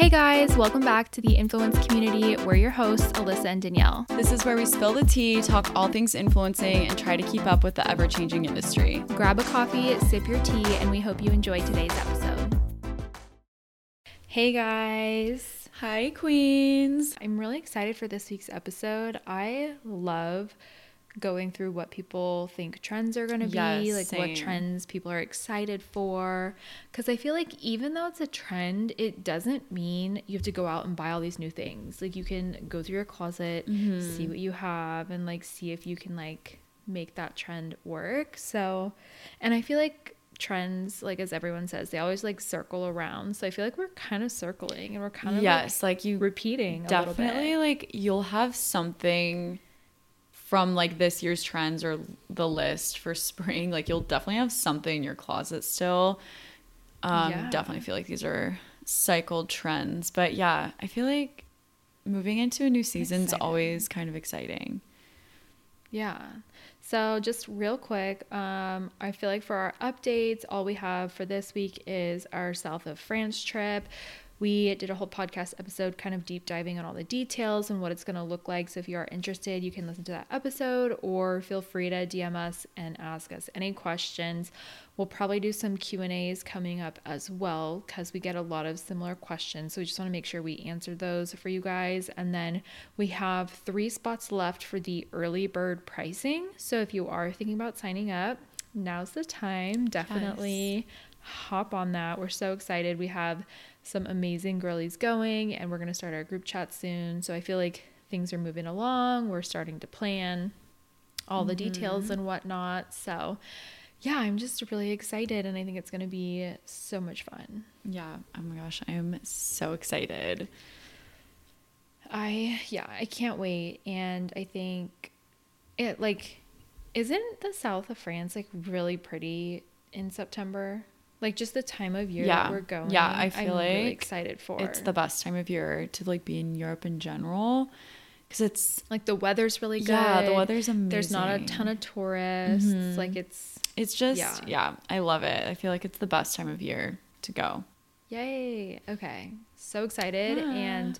Hey guys, welcome back to the Influence Community. We're your hosts, Allysa and Danielle. This is where we spill the tea, talk all things influencing, and try to keep up with the ever changing industry. Grab a coffee, sip your tea, and we hope you enjoy today's episode. Hey guys. Hi, Queens. I'm really excited for this week's episode. I love going through what people think trends are going to Yes, be, like same. what trends people are excited for. Because I feel like even though it's a trend, it doesn't mean you have to go out and buy all these new things. Like you can go through your closet, Mm-hmm. see what you have, and like see if you can like make that trend work. So, and I feel like trends like as everyone says they always like circle around so i feel like we're kind of circling and we're kind of yes, like you repeating definitely a little bit. like you'll have something from like this year's trends or the list for spring. Like you'll definitely have something in your closet still. Um, Yeah. definitely feel like these are cycled trends, but yeah, I feel like moving into a new season is always kind of exciting. Yeah. So just real quick, um, I feel like for our updates, all we have for this week is our South of France trip. We did a whole podcast episode kind of deep diving on all the details and what it's going to look like. So if you are interested, you can listen to that episode or feel free to DM us and ask us any questions. We'll probably do some Q&As coming up as well cuz we get a lot of similar questions. So we just want to make sure we answer those for you guys and then we have 3 spots left for the early bird pricing. So if you are thinking about signing up, now's the time. Definitely hop on that. We're so excited. We have some amazing girlies going and we're going to start our group chat soon. So I feel like things are moving along. We're starting to plan all the details mm-hmm. and whatnot. So yeah, I'm just really excited and I think it's going to be so much fun. Yeah. Oh my gosh, I am so excited. I yeah, I can't wait and I think it like isn't the south of France like really pretty in September? Like just the time of year Yeah. that we're going. Yeah, I feel I'm really like excited for. It's the best time of year to like be in Europe in general because it's like the weather's really good. yeah, the weather's amazing. There's not a ton of tourists. Mhm. Like it's It's just Yeah. yeah. I love it. I feel like it's the best time of year to go. yay. Okay. So excited Yeah. and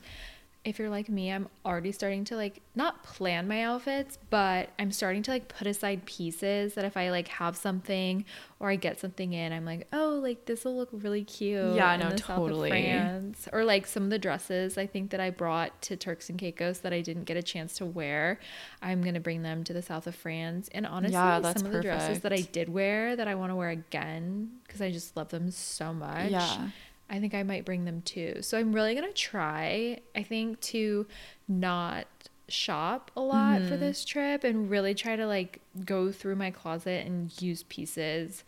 if you're like me, I'm already starting to like not plan my outfits, but I'm starting to like put aside pieces that if I like have something or I get something in, I'm like, oh, like this will look really cute. Yeah, no, totally. France. Or like some of the dresses I think that I brought to Turks and Caicos that I didn't get a chance to wear. I'm gonna bring them to the south of France. And honestly, Yeah, some of the dresses that I did wear that I want to wear again because I just love them so much. Yeah. I think I might bring them too. So I'm really going to try, I think, to not shop a lot for Mhm. this trip and really try to like go through my closet and use pieces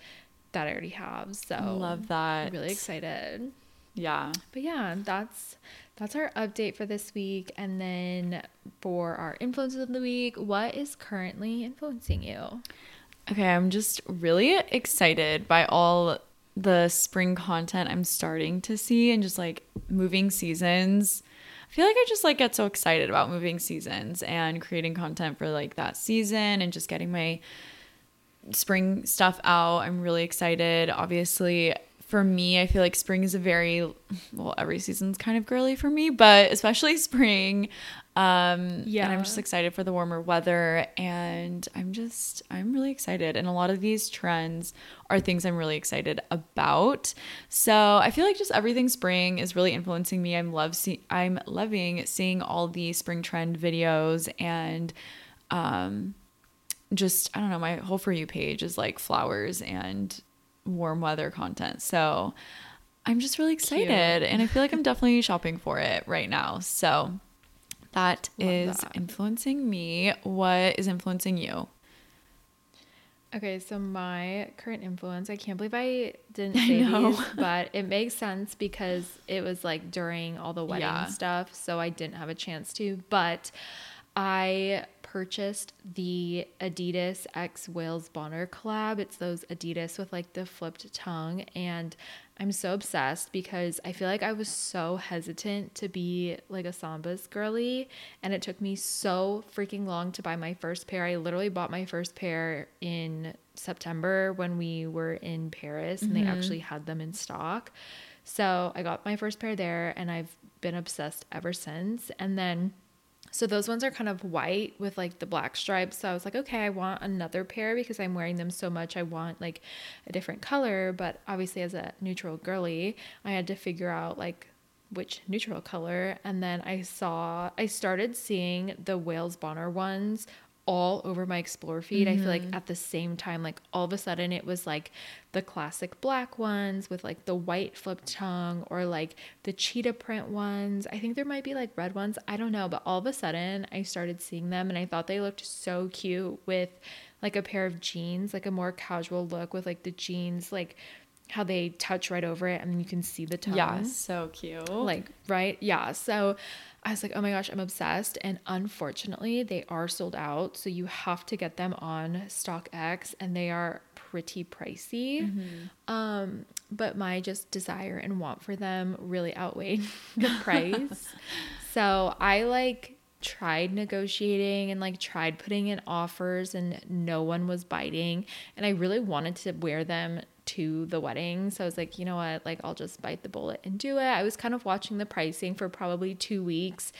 that I already have. So love that. I'm really excited. Yeah. But yeah, that's that's our update for this week. And then for our influences of the week, what is currently influencing you? Okay, I'm just really excited by all the spring content I'm starting to see and just like moving seasons. I feel like I just like get so excited about moving seasons and creating content for like that season and just getting my spring stuff out. I'm really excited. Obviously, for me, I feel like spring is a very well, every season's kind of girly for me, but especially spring. Um, yeah, and I'm just excited for the warmer weather, and I'm just I'm really excited. And a lot of these trends are things I'm really excited about. So I feel like just everything spring is really influencing me. I'm love see I'm loving seeing all the spring trend videos and um just I don't know, my whole for you page is like flowers and warm weather content. So I'm just really excited Cute. and I feel like I'm definitely shopping for it right now. So that Love is that. influencing me. What is influencing you? Okay, so my current influence, I can't believe I didn't I say know. these, but it makes sense because it was like during all the wedding Yeah. stuff, so I didn't have a chance to. But I purchased the Adidas X Wales Bonner collab. It's those Adidas with like the flipped tongue, and I'm so obsessed because I feel like I was so hesitant to be like a Sambas girly, and it took me so freaking long to buy my first pair. I literally bought my first pair in September when we were in Paris, and they mm-hmm. actually had them in stock. So I got my first pair there and I've been obsessed ever since. And then so those ones are kind of white with like the black stripes. So I was like, okay, I want another pair because I'm wearing them so much. I want like a different color. But obviously, as a neutral girly, I had to figure out like which neutral color. And then I saw, I started seeing the Wales Bonner ones all over my explore feed. Mm-hmm. I feel like mm-hmm. at the same time, like all of a sudden it was like the classic black ones with like the white flip tongue or like the cheetah print ones. I think there might be like red ones. I don't know. But all of a sudden I started seeing them and I thought they looked so cute with like a pair of jeans, like a more casual look with like the jeans, like how they touch right over it and you can see the tongue. Yeah, so cute. Like, right? Yeah. So I was like, oh my gosh, I'm obsessed. And unfortunately, they are sold out. So you have to get them on StockX and they are pretty pricey. Mm-hmm. Um, but my just desire and want for them really outweighed the price. so I like tried negotiating and like tried putting in offers and no one was biting. And I really wanted to wear them to the wedding. So I was like, you know what? Like, I'll just bite the bullet and do it. I was kind of watching the pricing for probably two weeks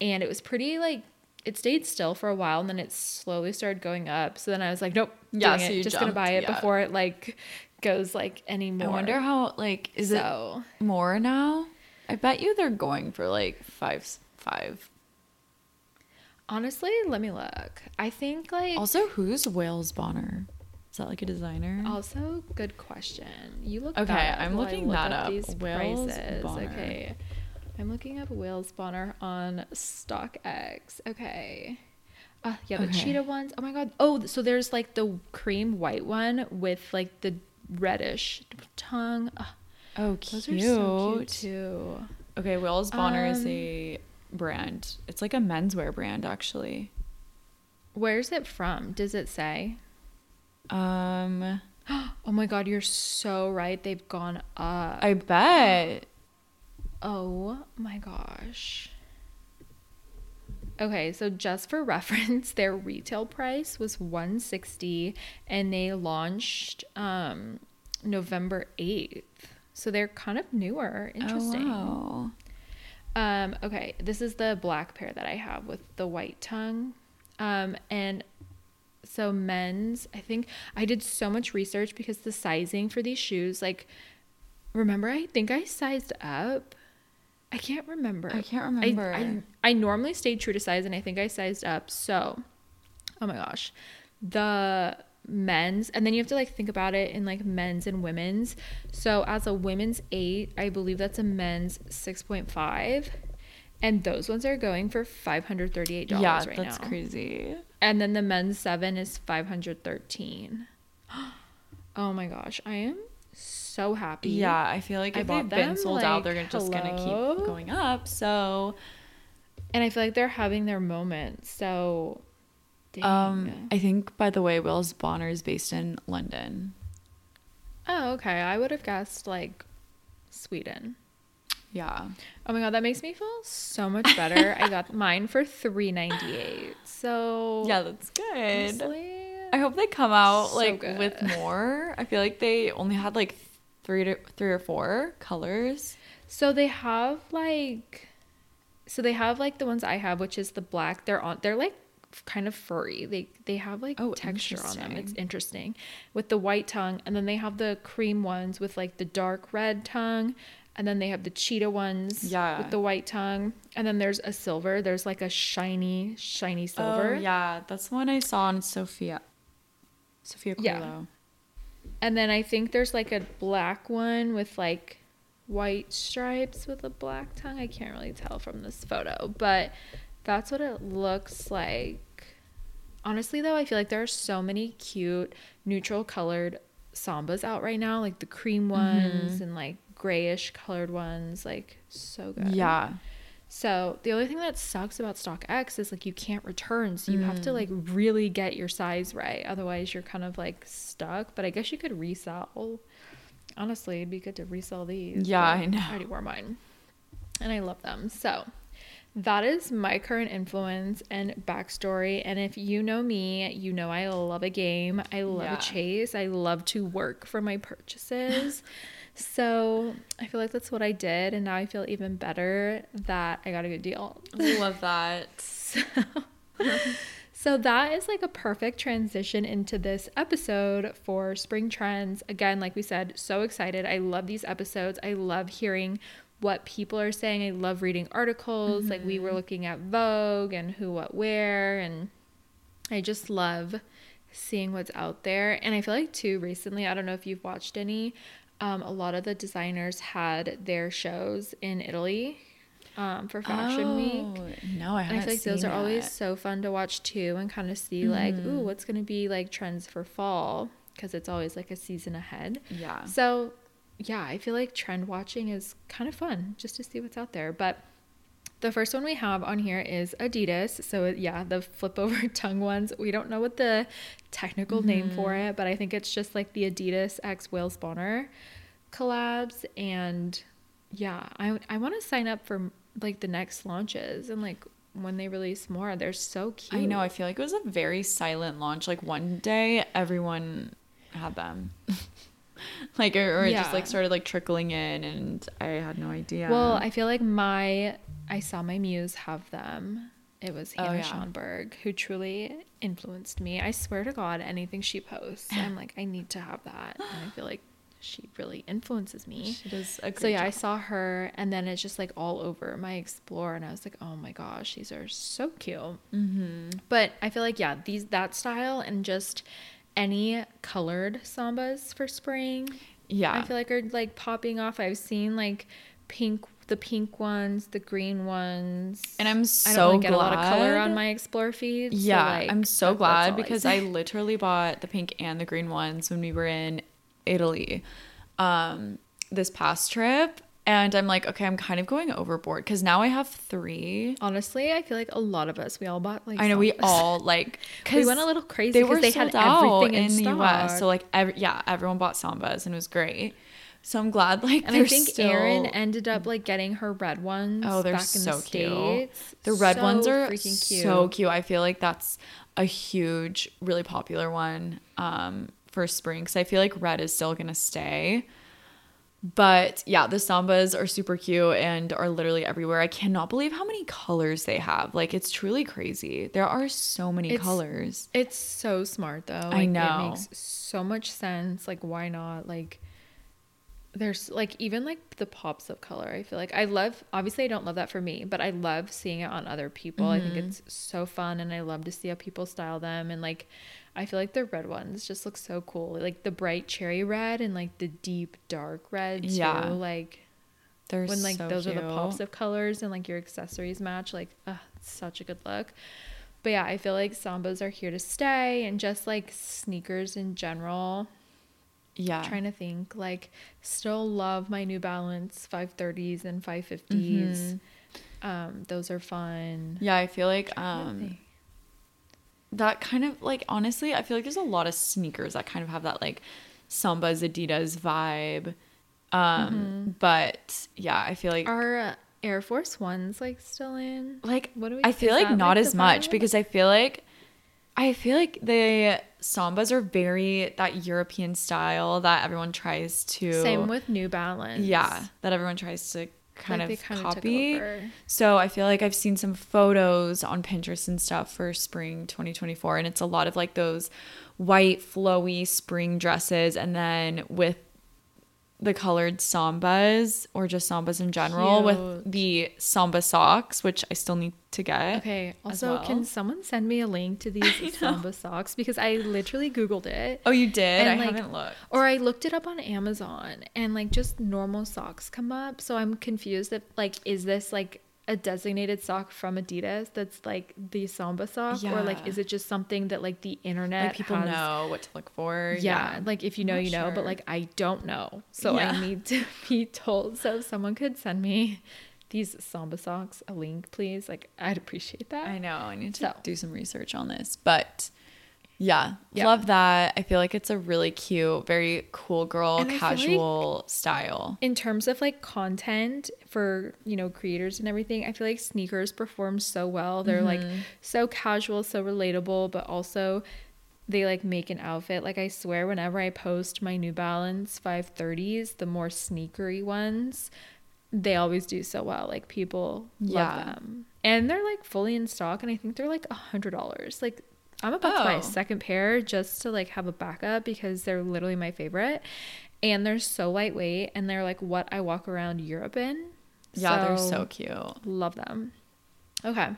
and it was pretty like, it stayed still for a while and then it slowly started going up. So then I was like, nope, yeah, so it. just jumped, gonna buy it yeah. before it like goes like anymore. I wonder how like is so, it more now? I bet you they're going for like five five. Honestly, let me look. I think like also who's Wales Bonner? Is that like a designer? Also, good question. You look okay. I'm looking look that up. These Wales prices. Bonner. Okay, I'm looking up Wales Bonner on StockX. Okay. Uh, yeah, the okay. cheetah ones. Oh my god. Oh, so there's like the cream white one with like the reddish tongue. Uh, oh, cute. Those are so cute too. Okay, Wales Bonner um, is a brand. It's like a menswear brand actually. Where's it from? Does it say? Um. Oh my god, you're so right. They've gone up. I bet. Oh my gosh. Okay, so just for reference, their retail price was 160 and they launched um November 8th. So they're kind of newer. Interesting. Oh, wow. Um, okay, this is the black pair that I have with the white tongue. Um, and so men's, I think I did so much research because the sizing for these shoes, like, remember, I think I sized up. I can't remember. I can't remember. I, I, I normally stayed true to size and I think I sized up. So, oh my gosh. The men's and then you have to like think about it in like men's and women's so as a women's 8 i believe that's a men's 6.5 and those ones are going for $538 yeah, right now. that's crazy. And then the men's 7 is 513 Oh my gosh, I am so happy. Yeah, I feel like if they've been sold like, out, they're just going to keep going up. So and I feel like they're having their moment. So dang. um I think by the way, Wales Bonner is based in London. Oh, okay. I would have guessed like Sweden. Yeah. Oh my god, that makes me feel so much better. I got mine for three ninety eight. So yeah, that's good. Honestly, I hope they come out so like good. with more. I feel like they only had like three to three or four colors. So they have like, so they have like the ones I have, which is the black. They're on. They're like kind of furry. They they have like oh, texture on them. It's interesting with the white tongue, and then they have the cream ones with like the dark red tongue, and then they have the cheetah ones yeah. with the white tongue. And then there's a silver. There's like a shiny shiny silver. oh, yeah. That's the one i saw on sophia sophia Coelho. yeah and then i think there's like a black one with like white stripes with a black tongue. I can't really tell from this photo but that's what it looks like. Honestly though i feel like there are so many cute neutral colored sambas out right now like the cream ones mm-hmm. and like grayish colored ones, like so good. Yeah. So the only thing that sucks about StockX is like you can't return, so you mm. have to mm. like really get your size right. Otherwise, you're kind of like stuck. But I guess you could resell. Honestly, it'd be good to resell these. Yeah, I know. I already wore mine, and I love them. So that is my current influence and backstory. And if you know me, you know I love a game. I love yeah. a chase. I love to work for my purchases. So I feel like that's what I did, and now I feel even better that I got a good deal. I love that. So, so that is like a perfect transition into this episode for spring trends. Again, like we said, so excited. I love these episodes. I love hearing what people are saying. I love reading articles. Mm-hmm. Like we were looking at Vogue and who, what, where, and I just love seeing what's out there. And I feel like too recently, I don't know if you've watched any, um, a lot of the designers had their shows in Italy um, for Fashion oh, Week. No, I haven't. And I feel like those that. are always so fun to watch too, and kind of see mm-hmm. like, ooh, what's gonna be like trends for fall because it's always like a season ahead. Yeah. So, yeah, I feel like trend watching is kind of fun just to see what's out there, but. The first one we have on here is Adidas. So, yeah, the flip over tongue ones. We don't know what the technical mm-hmm. name for it, but I think it's just like the Adidas X Wales Bonner collabs. And yeah, I, I want to sign up for like the next launches and like when they release more. They're so cute. I know. I feel like it was a very silent launch. Like one day, everyone had them. like or, or yeah. it just like started like trickling in and i had no idea well i feel like my i saw my muse have them it was hannah oh, yeah. schonberg who truly influenced me i swear to god anything she posts i'm like i need to have that and i feel like she really influences me. She does a great So yeah, job. I saw her, and then it's just like all over my explore, and I was like, oh my gosh, these are so cute. Mm-hmm. But I feel like yeah, these that style and just any colored sambas for spring. Yeah, I feel like are like popping off. I've seen like pink the pink ones, the green ones. And I'm so I don't really get glad. a lot of color on my explore feed. Yeah, so like, I'm so that, glad because I, I literally bought the pink and the green ones when we were in Italy um, this past trip. And I'm like, okay, I'm kind of going overboard because now I have three. Honestly, I feel like a lot of us, we all bought like. I know we all like. we went a little crazy. They were they had everything in, in the U.S. So like, every, yeah, everyone bought sambas and it was great. So I'm glad like. And I think still... Erin ended up like getting her red ones. Oh, they're back so in the cute. States. The red so ones are freaking cute. so cute. I feel like that's a huge, really popular one. Um, for spring because I feel like red is still gonna stay. But yeah, the sambas are super cute and are literally everywhere. I cannot believe how many colors they have. Like it's truly crazy. There are so many it's, colors. It's so smart though. Like, I know. It makes so much sense. Like why not? Like there's like even like the pops of color i feel like i love obviously i don't love that for me but i love seeing it on other people mm-hmm. i think mm-hmm. it's so fun and i love to see how people style them and like i feel like the red ones just look so cool like the bright cherry red and like the deep dark red too. yeah like they're when like so those cute. are the pops of colors and like your accessories match like uh, such a good look but yeah i feel like sambas are here to stay and just like sneakers in general yeah. trying to think like still love my new balance 530s and 550s mm-hmm. um those are fun. Yeah i feel like um that kind of like honestly i feel like there's a lot of sneakers that kind of have that like sambas adidas vibe. Um mm-hmm. but yeah i feel like our uh, air force ones like still in? Like what do we i feel like not like as much because i feel like I feel like the sambas are very that European style that everyone tries to. Same with New Balance. Yeah, that everyone tries to kind like of copy. So I feel like I've seen some photos on Pinterest and stuff for spring 2024, and it's a lot of like those white flowy spring dresses, and then with the colored sambas or just sambas in general Cute. with the samba socks, which I still need to get. Okay. Also, well. can someone send me a link to these samba socks because I literally googled it. Oh, you did? I like, haven't looked. Or I looked it up on Amazon and like just normal socks come up. So I'm confused if like is this like a designated sock from Adidas that's like the Samba sock, yeah. or like is it just something that like the internet like people has... know what to look for? Yeah, yeah. like if you know, you know, but like I don't know, so yeah. I need to be told. So if someone could send me these Samba socks a link, please. Like I'd appreciate that. I know I need to so. do some research on this, but yeah, yeah, love that. I feel like it's a really cute, very cool girl, casual like style. In terms of like content for, you know, creators and everything, I feel like sneakers perform so well. They're mm-hmm. like so casual, so relatable, but also they like make an outfit. Like I swear whenever I post my New Balance 530s, the more sneakery ones, they always do so well. Like people Yeah. love them. And they're like fully in stock and I think they're like a hundred dollars. Like I'm about to buy Oh. a second pair just to like have a backup because they're literally my favorite. And they're so lightweight and they're like what I walk around Europe in. Yeah, they're so cute. Love them. Okay.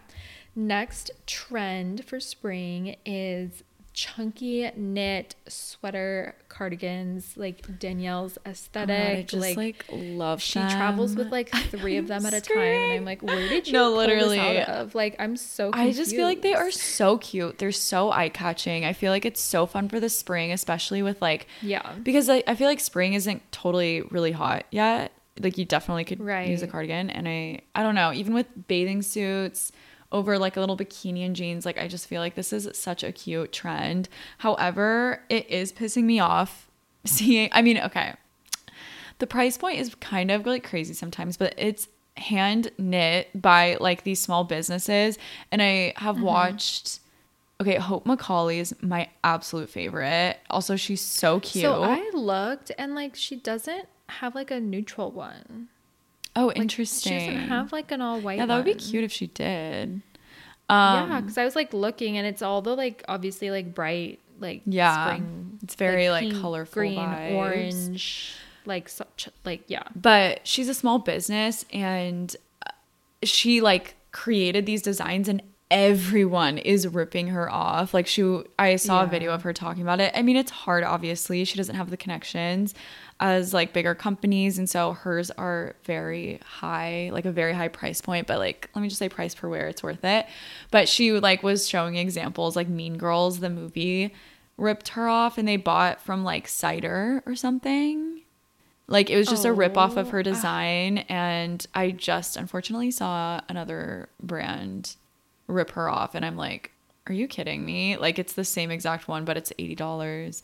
Next trend for spring is chunky knit sweater cardigans, like Danielle's Oh aesthetic. God, I just like, like, love she travels with like three of them at a time, and I'm like, where did you No, literally. this out of? Like, I'm so. I just feel like they are so cute. They're so eye catching. I feel like it's so fun for the spring, especially with like Yeah. because I, I feel like spring isn't totally really hot yet. Like you definitely could use a cardigan, and I I don't know even with bathing suits over like a little bikini and jeans. Like I just feel like this is such a cute trend. However, it is pissing me off seeing. I mean, okay, the price point is kind of like crazy sometimes, but it's hand knit by like these small businesses. And I have Mm-hmm. watched, okay, Hope Macaulay is my absolute favorite. Also, she's so cute. So I looked, and like, she doesn't have like a neutral one. Oh, Like, interesting. She doesn't have like an all white. yeah, that would be one. cute if she did. yeah, Um, because I was like looking, and it's all the like obviously like bright like Yeah, spring. it's very, like, pink, colorful green, vibes. orange, like such like yeah. but she's a small business and uh, she like created these designs and everyone is ripping her off like she i saw a video of her talking about it i mean it's hard obviously she doesn't have the connections as like bigger companies and so hers are very high like a very high price point but like let me just say price per wear it's worth it but she like was showing examples like mean girls the movie ripped her off and they bought from like cider or something like it was just a rip off of Oh, her ah. design, and I just unfortunately saw another brand rip her off, and I'm like, "Are you kidding me?" Like it's the same exact one, but it's eighty dollars.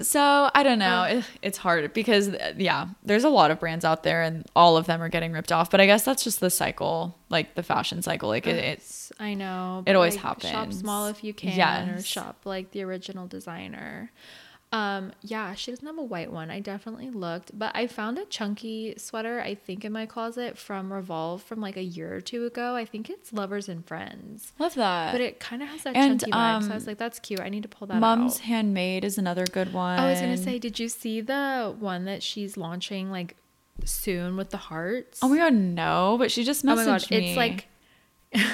So I don't know. It- It's hard because uh, yeah, there's a lot of brands out there, and all of them are getting ripped off. But I guess that's just the cycle, like the fashion cycle. Like it, it's I know. it always Shop happens. Shop small if you can, or shop like the original designer. Um, yeah, she doesn't have a white one. I definitely looked, but I found a chunky sweater. I think in my closet from Revolve from like a year or two ago. I think it's Lovers and Friends, love that. but it kind of has that and, chunky vibe. So I um, was like, that's cute. I need to pull that Mom's out. Handmade is another good one. I was gonna say, did you see the one that she's launching like soon with the hearts? Oh my god, no! But she just messaged Oh my god, me. it's like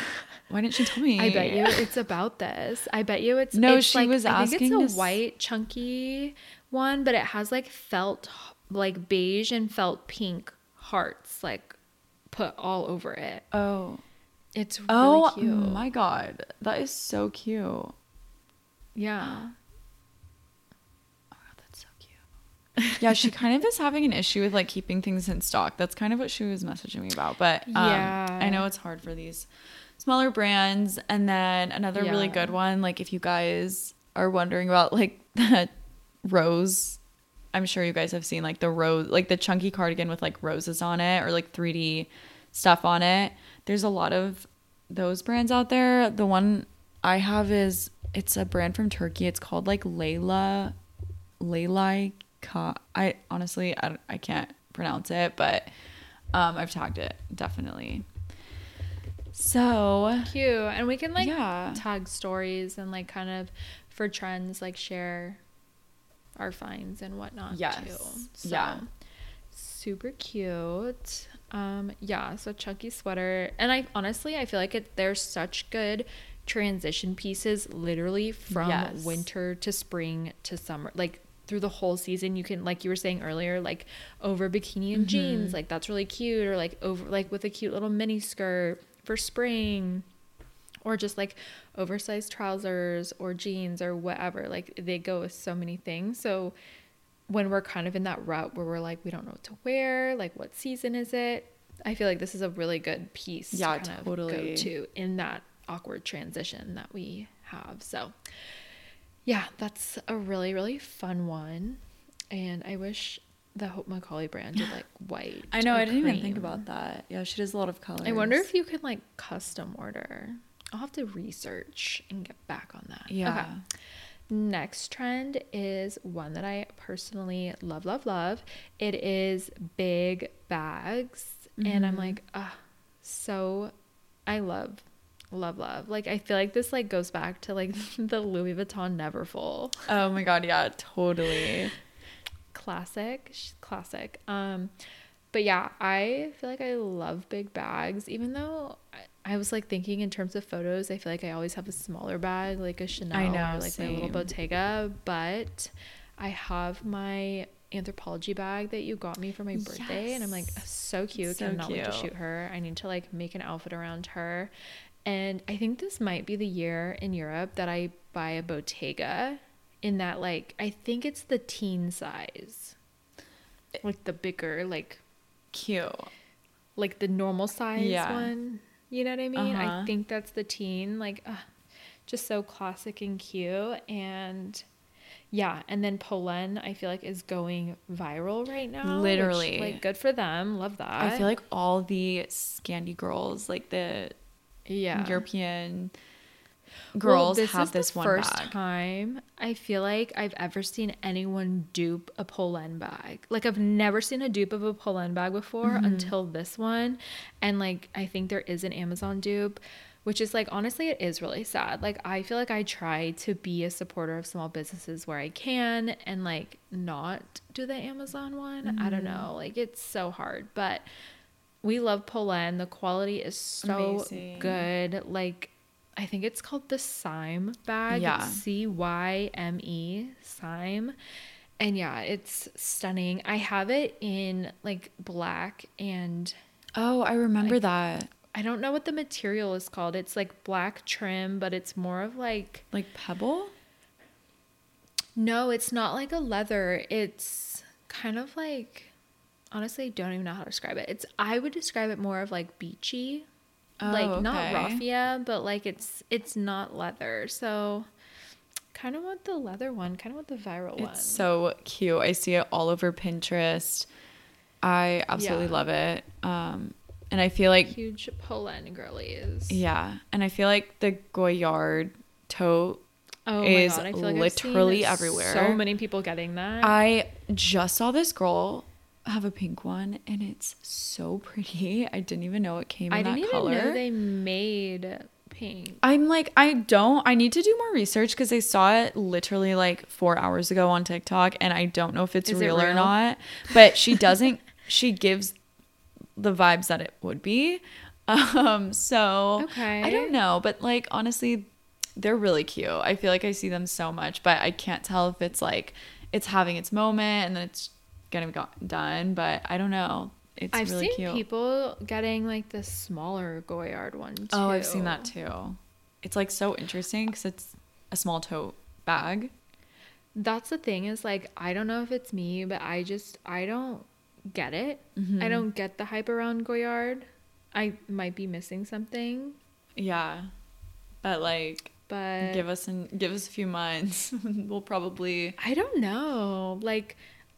Why didn't she tell me? I bet you it's about this. I bet you it's No, it's she like, was I think asking it's a white chunky one, but it has like felt like beige and felt pink hearts like put all over it. Oh. It's really Oh cute. my god. That is so cute. Oh yeah. my god, that's so cute. yeah, she kind of is having an issue with like keeping things in stock. That's kind of what she was messaging me about. But um, Yeah. I know it's hard for these smaller brands. And then another really good one, like if you guys are wondering about like that rose, I'm sure you guys have seen like the rose, like the chunky cardigan with like roses on it or like 3D stuff on it. There's a lot of those brands out there. The one I have is it's a brand from Turkey. It's called like Layla Laylai Ka. I honestly I, I can't pronounce it, but um I've tagged it definitely. So Cute. And we can like Yeah. tag stories and like kind of for trends like share our finds and whatnot Yes. too. So, Yeah. Super cute. Um yeah, so chunky sweater. And I honestly I feel like it there's such good transition pieces literally from Yes. winter to spring to summer. Like through the whole season you can like you were saying earlier like over bikini and jeans like that's really cute or like over like with a cute little mini skirt for spring or just like oversized trousers or jeans or whatever. Like they go with so many things. So when we're kind of in that rut where we're like, we don't know what to wear, like what season is it? I feel like this is a really good piece Yeah, to kind of totally. go to in that awkward transition that we have. So yeah, that's a really, really fun one. And I wish the Hope Macaulay brand did like white. I know I didn't even think about that. Yeah, she does a lot of colors. I wonder if you could like custom order. I'll have to research and get back on that. Yeah. Okay. Next trend is one that I personally love, love, love. It is big bags. And I'm Mhm. like, ah, so I love, love, love. Like I feel like this like goes back to like the Louis Vuitton Neverfull. Oh my god, yeah, totally. Classic classic. Um but yeah i feel like i love big bags even though I, I was like thinking in terms of photos i feel like i always have a smaller bag like a chanel know, or like my little bottega but i have my Anthropologie bag that you got me for my birthday and i'm like so cute. So cannot wait to shoot her. I need to like make an outfit around her. And i think this might be the year in europe that i buy a bottega in that like i think it's the teen size like the bigger like Cute. like the normal size Yeah. one you know what i mean i Uh-huh. think that's the teen like ugh, just so classic and cute and yeah and then Polène i feel like is going viral right now which, Literally. like good for them love that I feel like all the Scandi girls, like the yeah European Well, girls, this have is the this one first bag. time I feel like I've ever seen anyone dupe a Polène bag. Like I've never seen a dupe of a Polène bag before Mm-hmm. until this one, and like I think there is an Amazon dupe, which is like honestly it is really sad. Like I feel like I try to be a supporter of small businesses where I can and like not do the Amazon one. I don't Mm-hmm. know. Like it's so hard, but we love Polène. The quality is so Amazing. good. Like I think it's called the Cyme bag. Yeah. C Y M E, Cyme. And yeah, it's stunning. I have it in like black and Oh, I remember that. I don't know what the material is called. It's like black trim, but it's more of like Like Pebble? no, it's not like a leather. It's kind of like honestly, I don't even know how to describe it. It's I would describe it more of like beachy. Like Oh, not okay. raffia, but like it's it's not leather. So kind of want the leather one, kind of want the viral one. It's so cute. I see it all over Pinterest. I absolutely Yeah. love it. Um, and I feel like huge Polène girlies. yeah, and I feel like the Goyard tote. Oh is my god, I feel like literally everywhere. So many people getting that. I just saw this girl have a pink one, and it's so pretty. I didn't even know it came in I that didn't color. even know they made pink. I'm like, I don't. I need to do more research because I saw it literally like four hours ago on TikTok, and I don't know if it's Is it real, or not. But she doesn't. she gives the vibes that it would be. Um. So Okay. I don't know, but like honestly, they're really cute. I feel like I see them so much, but I can't tell if it's like it's having its moment and then it's gonna be go- done. But I don't know. It's I've really seen cute. people getting like the smaller Goyard one too. Oh, I've seen that too. It's like so interesting because it's a small tote bag. That's the thing is like I don't know if it's me, but I just I don't get it. Mm-hmm. I don't get the hype around Goyard. I might be missing something, Yeah, but like, but give us an give us a few months. we'll probably I don't know. Like,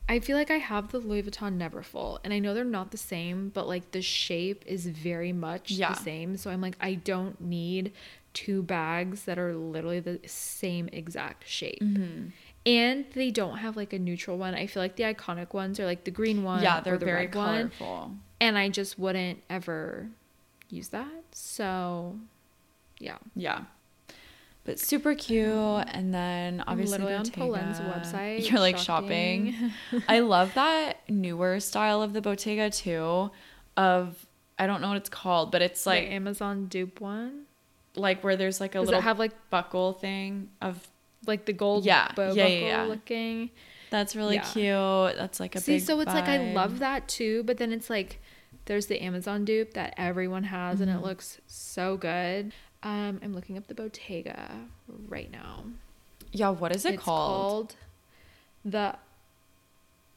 I feel like I have the Louis Vuitton Neverfull, and I know they're not the same, but like the shape is very much Yeah. the same. So I'm like, I don't need two bags that are literally the same exact shape. Mm-hmm. And they don't have like a neutral one. I feel like the iconic ones are like the green one yeah, they're the very red one. colorful. And I just wouldn't ever use that. So, yeah. Yeah. But super cute, and then obviously literally on Polène's website, You're like shopping. shopping. I love that newer style of the Bottega too. Of I don't know what it's called, but it's Like like Amazon dupe one. like where there's like a Does little it have like buckle thing of like the gold Yeah, bow yeah, buckle yeah, looking. that's really Yeah. cute. That's like a See, big so it's like I love that too, but then it's like there's the Amazon dupe that everyone has and it Mm-hmm. looks so good. Um, I'm looking up the Bottega right now. Yeah, what is it it's called? the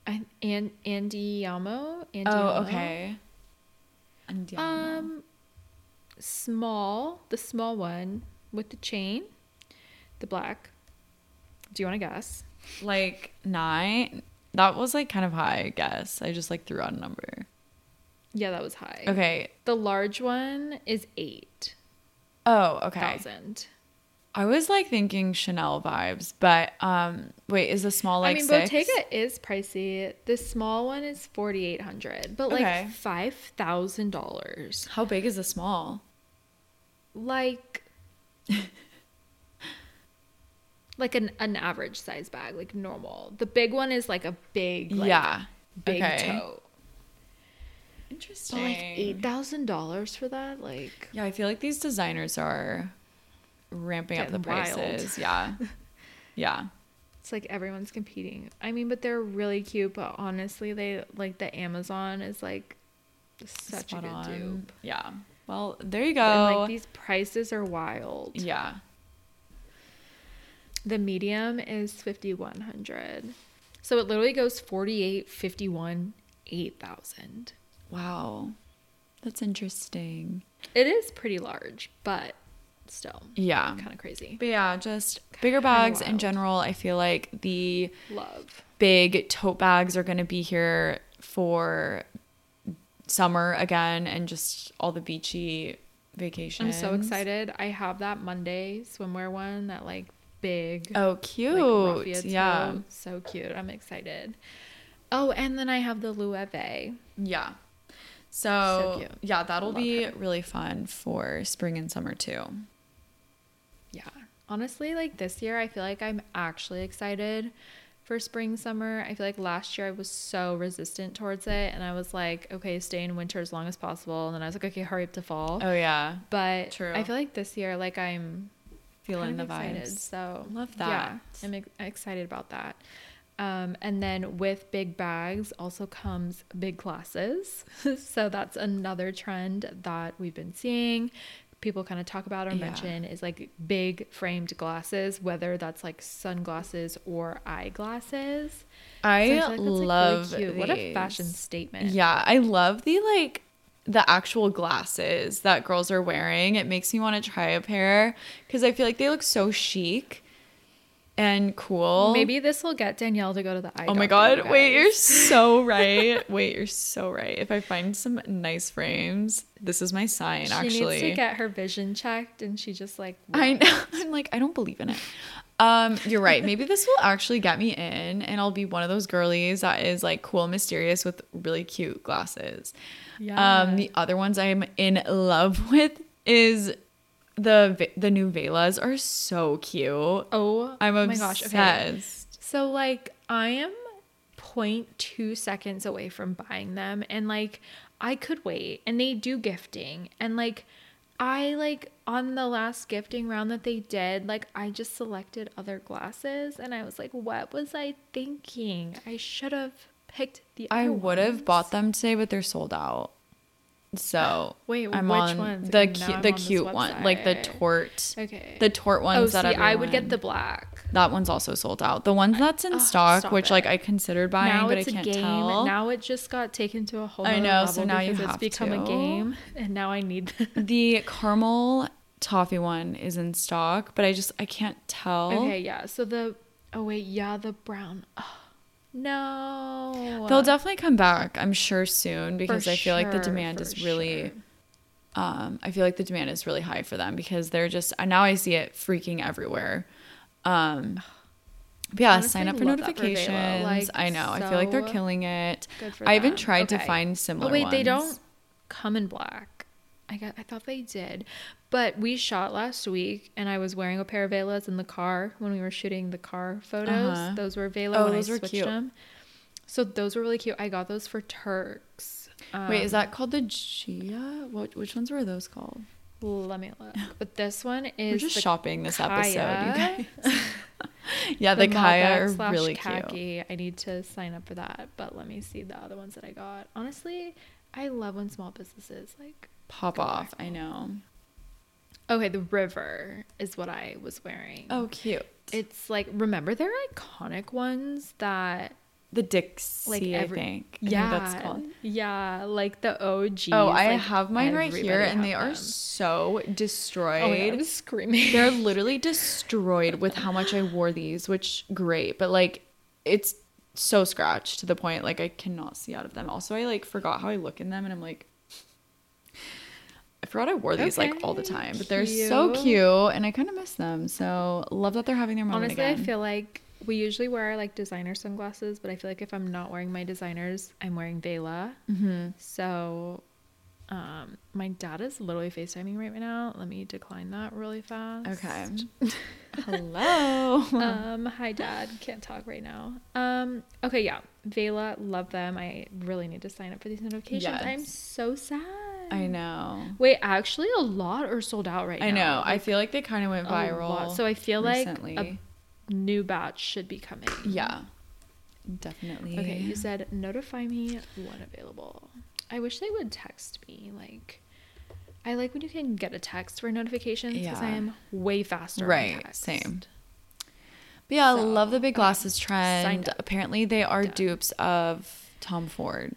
an, an Andiamo. Oh, okay. Andiamo. Um, small, the small one with the chain, the black. Do you want to guess? like nine. That was like kind of high, I guess. I just like threw out a number. Yeah, that was high. Okay. The large one is eight. Oh, okay. thousand. I was like thinking Chanel vibes, but um, wait, is the small like I mean, six? Bottega is pricey. The small one is forty eight hundred, but like Okay. five thousand dollars. How big is the small? Like, like an an average size bag, like normal. The big one is like a big, like, yeah. big okay. tote. Interesting. But like eight thousand dollars for that, like Yeah, I feel like these designers are ramping up the Getting wild. prices. Yeah. Yeah. it's like everyone's competing. I mean, but they're really cute. But honestly, they like the Amazon is like such Spot a good on. dupe. Yeah. Well, there you go. And like these prices are wild. yeah. The medium is 5100. So it literally goes 48, 51, 8000. Wow. That's interesting. It is pretty large, but still Yeah. kind of crazy. But yeah, just bigger bags in general. I feel like the Love. big tote bags are going to be here for summer again and just all the beachy vacations. I'm so excited. I have that Monday swimwear one, that like big Oh, cute. like, yeah. So cute. I'm excited. Oh, and then I have the Loewe. Yeah. So, cute. yeah, that'll be her. really fun for spring and summer too. Yeah. Honestly, like this year, I feel like I'm actually excited for spring, summer. I feel like last year I was so resistant towards it. And I was like, okay, stay in winter as long as possible. And then I was like, okay, hurry up to fall. Oh yeah. but true. I feel like this year, like I'm Feeling kind the of excited. vibes. So Love that. Yeah. I'm ex- excited about that. Um, and then with big bags also comes big glasses. so that's another trend that we've been seeing. People kind of talk about or Yeah. mention is like big framed glasses, whether that's like sunglasses or eyeglasses. I, So feel like that's, like, really love. What a fashion statement. Yeah, I love the like the actual glasses that girls are wearing. It makes me want to try a pair because I feel like they look so chic and cool. Maybe this will get Danielle to go to the eye. Oh my god, wait, you're so right. wait, you're so right. If I find some nice frames, this is my sign She actually. needs to get her vision checked, and she just like I know. I'm like, I don't believe in it. Um, you're right. Maybe this will actually get me in, and I'll be one of those girlies that is like cool, mysterious with really cute glasses. Yeah. Um, the other ones I'm in love with is the the new Vehlas are so cute. Oh I'm my obsessed. gosh. Okay. So like I am 0.2 seconds away from buying them and like I could wait and they do gifting and like I like on the last gifting round that they did like I just selected other glasses and I was like what was I thinking? I should have picked the I would have bought them today, but they're sold out. So Wait, I'm which on ones? the Okay, now cute, I'm the on cute one, like the tort, Okay. the tort ones oh, that see, I would get the black. That one's also sold out. The one that's in Oh, stock, stop which it. like I considered buying, now but I can't a game. tell. Now it just got taken to a whole I know, so level now you because have it's become to. a game, and now I need. the caramel toffee one is in stock, but I just I can't tell. okay, yeah. So the oh wait, yeah, the brown. Oh, no, They'll definitely come back, I'm sure soon For because I feel like the demand is really sure. um I feel like the demand is really high for them because they're just now I see it freaking everywhere. Um yeah, Honestly, sign up for for notifications. Like, I know. I feel like they're killing it. For I even tried to find similar Oh wait, they don't come in black. I got. I thought they did, but we shot last week, and I was wearing a pair of Vehlas in the car when we were shooting the car photos. Uh-huh. Those were Vehla Oh, when those I were cute. them. So those were really cute. I got those for Turks. Wait, is Um, that called the Gia? What which ones were those called? Let me look. But this one We're is just the shopping this episode, you guys. yeah, the, Kaya are really cute. I need to sign up for that. But let me see the other ones that I got. Honestly, I love when small businesses like Pop off. I know. Okay, the river is what I was wearing. Oh, cute. It's like remember their iconic ones that the Dixie, like I every think. I yeah think that's called. yeah like the OG. Oh, I have mine right here, and they are so destroyed. Oh God, I was screaming. They're literally destroyed with how much I wore these, which great, but like it's so scratched to the point like I cannot see out of them. Also, I like forgot how I look in them, and I'm like, I forgot I wore these like all the time, but they're so cute. cute and I kind of miss them. So love that they're having their moment Honestly, again. I feel like we usually wear like designer sunglasses, but I feel like if I'm not wearing my designers, I'm wearing Vehla. mm-hmm. So, um, my dad is literally FaceTiming right now. Let me decline that really fast. Okay. Hello. um, hi dad, can't talk right now. Um, okay, yeah, Vehla, love them. I really need to sign up for these notifications. I'm so sad. I know. Wait, actually, a lot are sold out right I now. I know. I feel like they kind of went viral. So I feel like a new batch should be coming. yeah, definitely. Okay, you said notify me when available. I wish they would text me. Like, I like when you can get a text for notifications because I am way faster. Right, same. But yeah, I love the big okay. glasses trend. Signed. Apparently, they are Done. dupes of Tom Ford.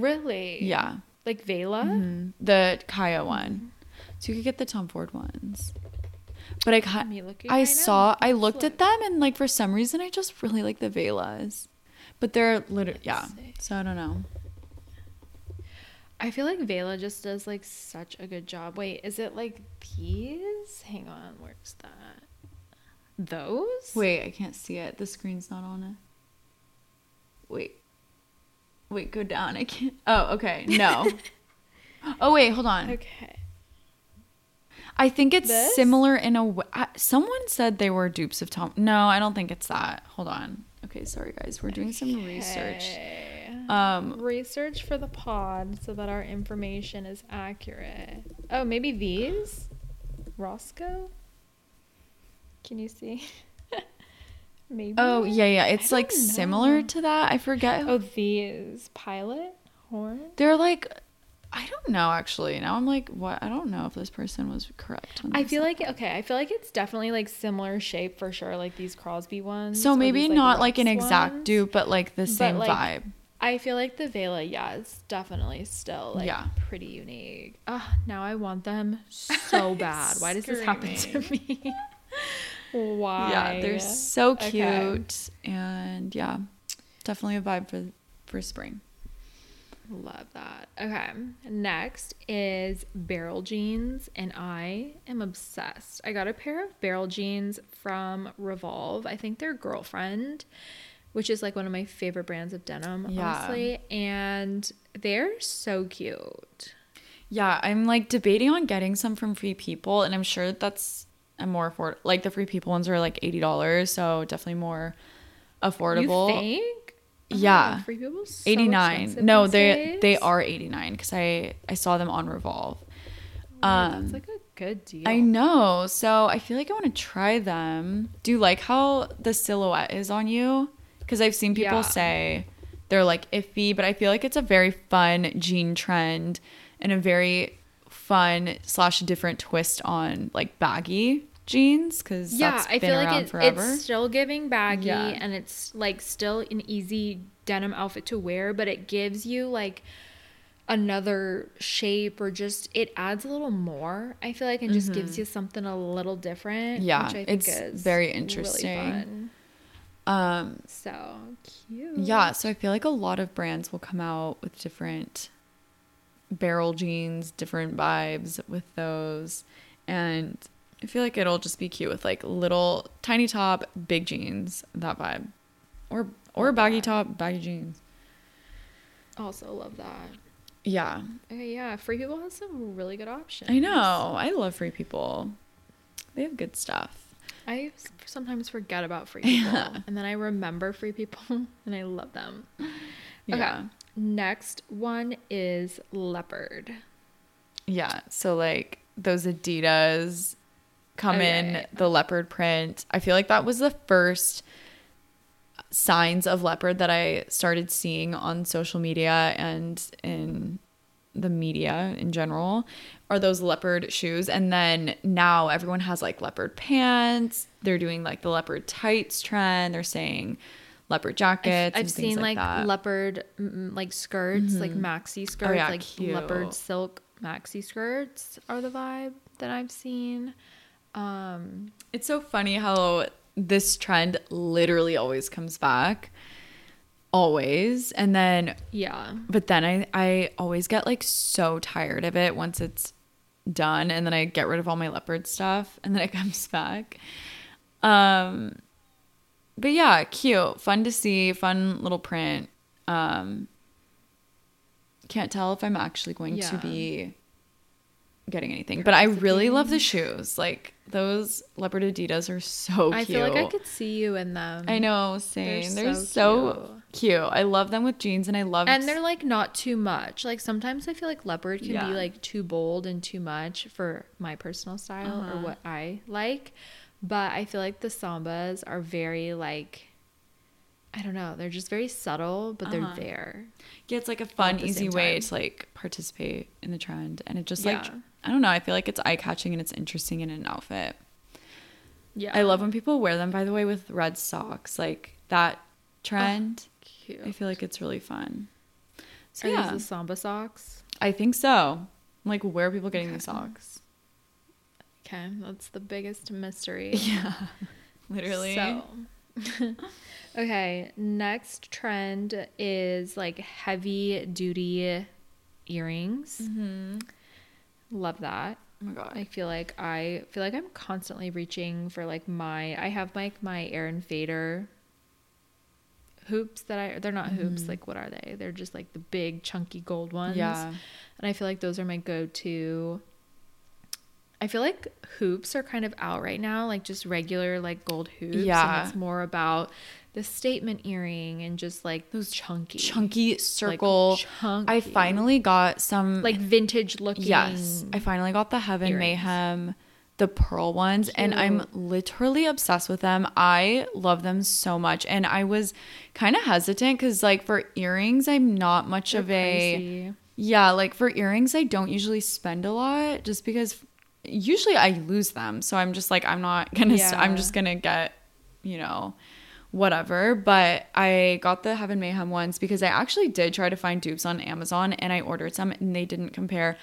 Really? Yeah, Like Vehla. Mhm. the Kaya one. So you could get the Tom Ford ones. But I ca- Me looking I right saw now. I Let's looked look. at them and like for some reason I just really like the Vehlas. But they're literally yeah. see. So I don't know. I feel like Vehla just does like such a good job. Wait, is it like these? Hang on, where's that? Those? Wait, I can't see it. The screen's not on it. Wait. Wait, go down. I can't. Oh, okay. No. oh, wait, hold on. Okay. I think it's This? similar in a way. Someone said they were dupes of Tom. No, I don't think it's that. Hold on. Okay, sorry guys. We're doing some research. Okay. Um, research for the pod so that our information is accurate. Oh, maybe these? Roscoe? Can you see? maybe. oh yeah, yeah. It's like similar to that. I forget. Oh, these pilot horn. They're like, I don't know actually. Now I'm like, what? I don't know if this person was correct. I feel like okay. I feel like it's definitely like similar shape for sure, like these Crosby ones. So maybe these, not like an exact ones. dupe, but like the But, same like, vibe. I feel like the Vehla, yeah, it's definitely still like Yeah. pretty unique. Ah, now I want them so bad. Why does this happen to me? Why? Yeah, they're so Okay. cute, and yeah, definitely a vibe for for spring. Love that. Okay. Next is barrel jeans, and I am obsessed. I got a pair of barrel jeans from Revolve. I think they're girlfriend, which is like one of my favorite brands of denim, Yeah. honestly. And they're so cute. Yeah, I'm like debating on getting some from Free People, and I'm sure that's a more afford. Like the Free People ones are like eighty dollars, so definitely more affordable. You think? Yeah. Oh, free people so 89 no they days? they are 89 because i i saw them on revolve Oh, um that's like a good deal. i know so i feel like i want to try them do you like how the silhouette is on you because i've seen people Yeah. say they're like iffy but i feel like it's a very fun jean trend and a very fun slash different twist on like baggy jeans because yeah, I feel like it, it's still giving baggy Yeah. and it's like still an easy denim outfit to wear, but it gives you like another shape or just it adds a little more. I feel like and just gives you something a little different. Mm-hmm. Yeah, which I think it's is very really interesting. fun. um So cute. Yeah, so I feel like a lot of brands will come out with different barrel jeans, different vibes with those. And I feel like it'll just be cute with like little tiny top, big jeans, that vibe. Or or baggy top, baggy jeans. Also love that. Yeah. Okay, yeah, Free People has some really good options. I know. I love free people. They have good stuff. I sometimes forget about Free People Yeah. and then I remember Free People and I love them. Yeah. Okay. Next one is leopard. Yeah. So like those Adidas come Oh, yeah, in yeah, the leopard print. I feel like that was the first signs of leopard that I started seeing on social media and in the media in general are those leopard shoes and then now everyone has like leopard pants they're doing like the leopard tights trend they're saying leopard I've, jackets I've and seen like. Mm-hmm. leopard mm, like skirts, like maxi skirts, yeah, like cute. leopard silk maxi skirts are the vibe that I've seen. Um, It's so funny how this trend literally always comes back. always. And then Yeah. but then I I always get like so tired of it once it's done and then I get rid of all my leopard stuff and then it comes back. Um but yeah, cute, fun to see, fun little print. Um can't tell if I'm actually going to be getting anything, but I really love the shoes. Like those leopard Adidas are so cute. I feel like I could see you in them. I know, same. They're, so so, cute. I love them with jeans, and I love And they're like not too much. Like sometimes I feel like leopard can Yeah. be like too bold and too much for my personal style Uh-huh. or what I like. But I feel like the sambas are very like I don't know, they're just very subtle, but they're Uh-huh. there. Yeah, it's like a fun, easy way to like participate in the trend, and it just like Yeah. I don't know. I feel like it's eye catching and it's interesting in an outfit. Yeah. I love when people wear them. By the way, with red socks, like that trend. cute. I feel like it's really fun. So Are yeah, these the samba socks? I think so. Like, where are people getting these socks? Okay, that's the biggest mystery. Yeah, literally. So, okay, next trend is like heavy duty earrings. Mm-hmm. Love that. Oh my god. I feel like I feel like I'm constantly reaching for like my I have like my Aaron Fader hoops that I they're not hoops like what are they? They're just like the big chunky gold ones. Yeah. And I feel like those are my go-to I feel like hoops are kind of out right now, like just regular like gold hoops. Yeah. And it's more about the statement earring and just like those chunky Chunky circle. chunky. I finally got some like vintage looking Yes, I finally got the Heaven earrings. Mayhem, the pearl ones, and I'm literally obsessed with them. I love them so much, and I was kind of hesitant because, like, for earrings, I'm not much They're of a yeah. Like for earrings, I don't usually spend a lot, just because usually I lose them. So I'm just like, I'm not gonna. st- I'm just gonna get, you know. Whatever, but I got the Heaven Mayhem ones because I actually did try to find dupes on Amazon and I ordered some and they didn't compare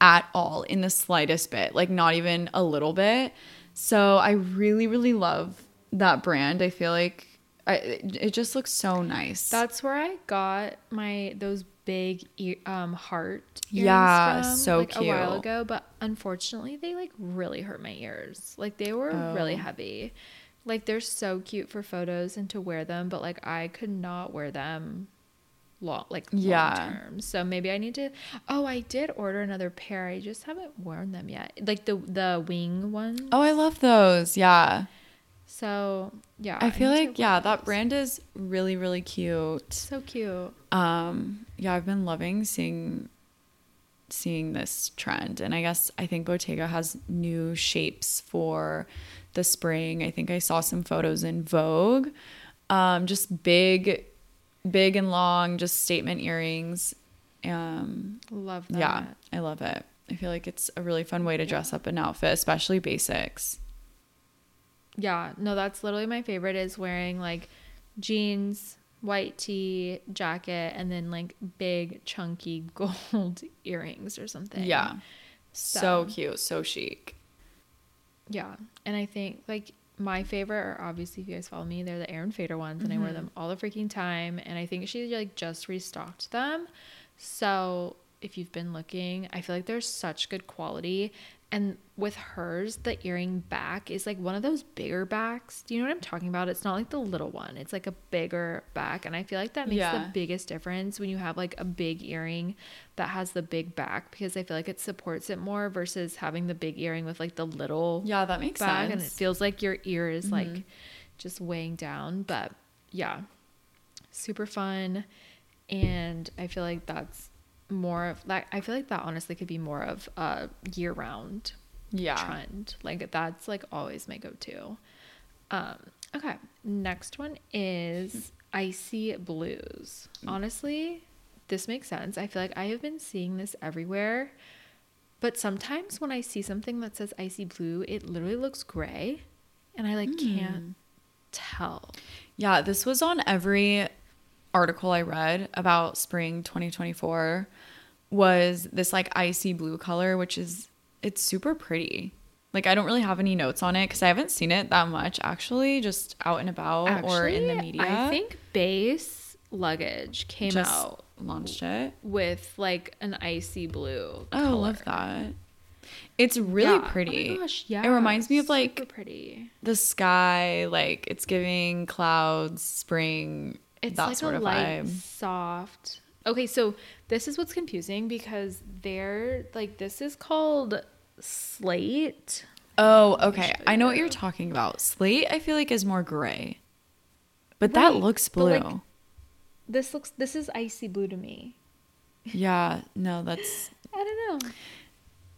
at all in the slightest bit, like not even a little bit. So I really, really love that brand. I feel like I, it just looks so nice. That's where I got my those big ear, um heart earrings Yeah, from, so like a while ago, but unfortunately they like really hurt my ears. Like they were really Oh. heavy. Like they're so cute for photos and to wear them, but like I could not wear them long like Yeah. long term. So maybe I need to Oh, I did order another pair. I just haven't worn them yet. Like the the wing ones. oh, I love those. Yeah. So yeah. I feel like yeah, wear that brand is really, really cute. so cute. Um, yeah, I've been loving seeing seeing this trend. And I guess I think Bottega has new shapes for the spring. I think I saw some photos in Vogue. Um, just big, big and long, just statement earrings. Um, Love that. yeah, I love it. I feel like it's a really fun way to dress up an outfit, especially basics. Yeah, no, that's literally my favorite is wearing like jeans, white tee, jacket, and then like big chunky gold earrings or something. Yeah. So So- cute, so chic. Yeah. And I think like my favorite are obviously if you guys follow me, they're the Aaron Fader ones and I Mm-hmm. wear them all the freaking time. And I think she like just restocked them. So if you've been looking, I feel like they're such good quality. And with hers, the earring back is like one of those bigger backs. Do you know what I'm talking about? It's not like the little one. It's like a bigger back. And I feel like that makes Yeah. the biggest difference when you have like a big earring that has the big back because I feel like it supports it more versus having the big earring with like the little Yeah, that makes back sense. and it feels like your ear is Mm-hmm. like just weighing down but yeah super fun and i feel like that's more of like i feel like that honestly could be more of a year round yeah. trend. Like that's like always my go-to. Um okay next one is icy blues. Honestly this makes sense. I feel like i have been seeing this everywhere but sometimes when i see something that says icy blue it literally looks gray and i like can't tell. Yeah, this was on every article I read about spring 2024 was this like icy blue color which is it's super pretty. Like I don't really have any notes on it cuz I haven't seen it that much actually just out and about or in the media. I think Béis luggage came Just out launched it. with like an icy blue. Oh, love that. It's really Yeah. pretty. Oh my gosh, yeah. It reminds me of like pretty. the sky, like it's giving clouds, spring, It's that like sort a of light, vibe. soft. Okay, so this is what's confusing because they're like this is called slate. Oh, okay. I know what you. you're talking about. Slate, I feel like is more gray, but that looks blue. like, This looks this is icy blue to me. yeah, no, that's I don't know.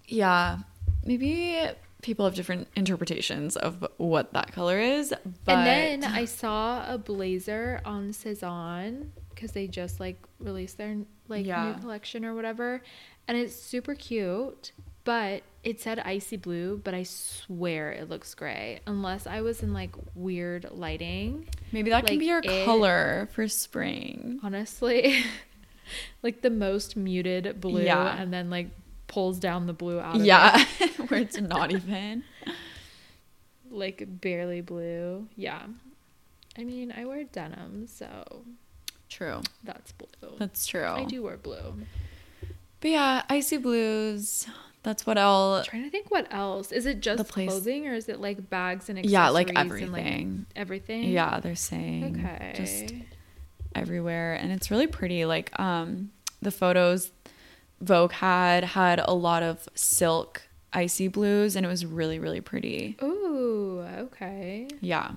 yeah. Maybe people have different interpretations of what that color is. But and then I saw a blazer on Sézane because they just like released their like Yeah. new collection or whatever, and it's super cute. But it said icy blue, but I swear it looks gray unless I was in like weird lighting. maybe that can be your it- color for spring. Honestly, like the most muted blue, Yeah. and then like pulls down the blue out of Yeah, where it's not even. like barely blue. Yeah, I mean I wear denim, so True. that's blue. That's true. I do wear blue. But yeah, icy blues. That's what I'll. trying to think what else. Is it just place- clothing or is it like bags and accessories? Yeah, like and, everything. everything. Yeah, they're saying Okay. just everywhere, and it's really pretty. Like um, the photos Vogue had had a lot of silk icy blues, and it was really really pretty. Ooh, okay. Yeah.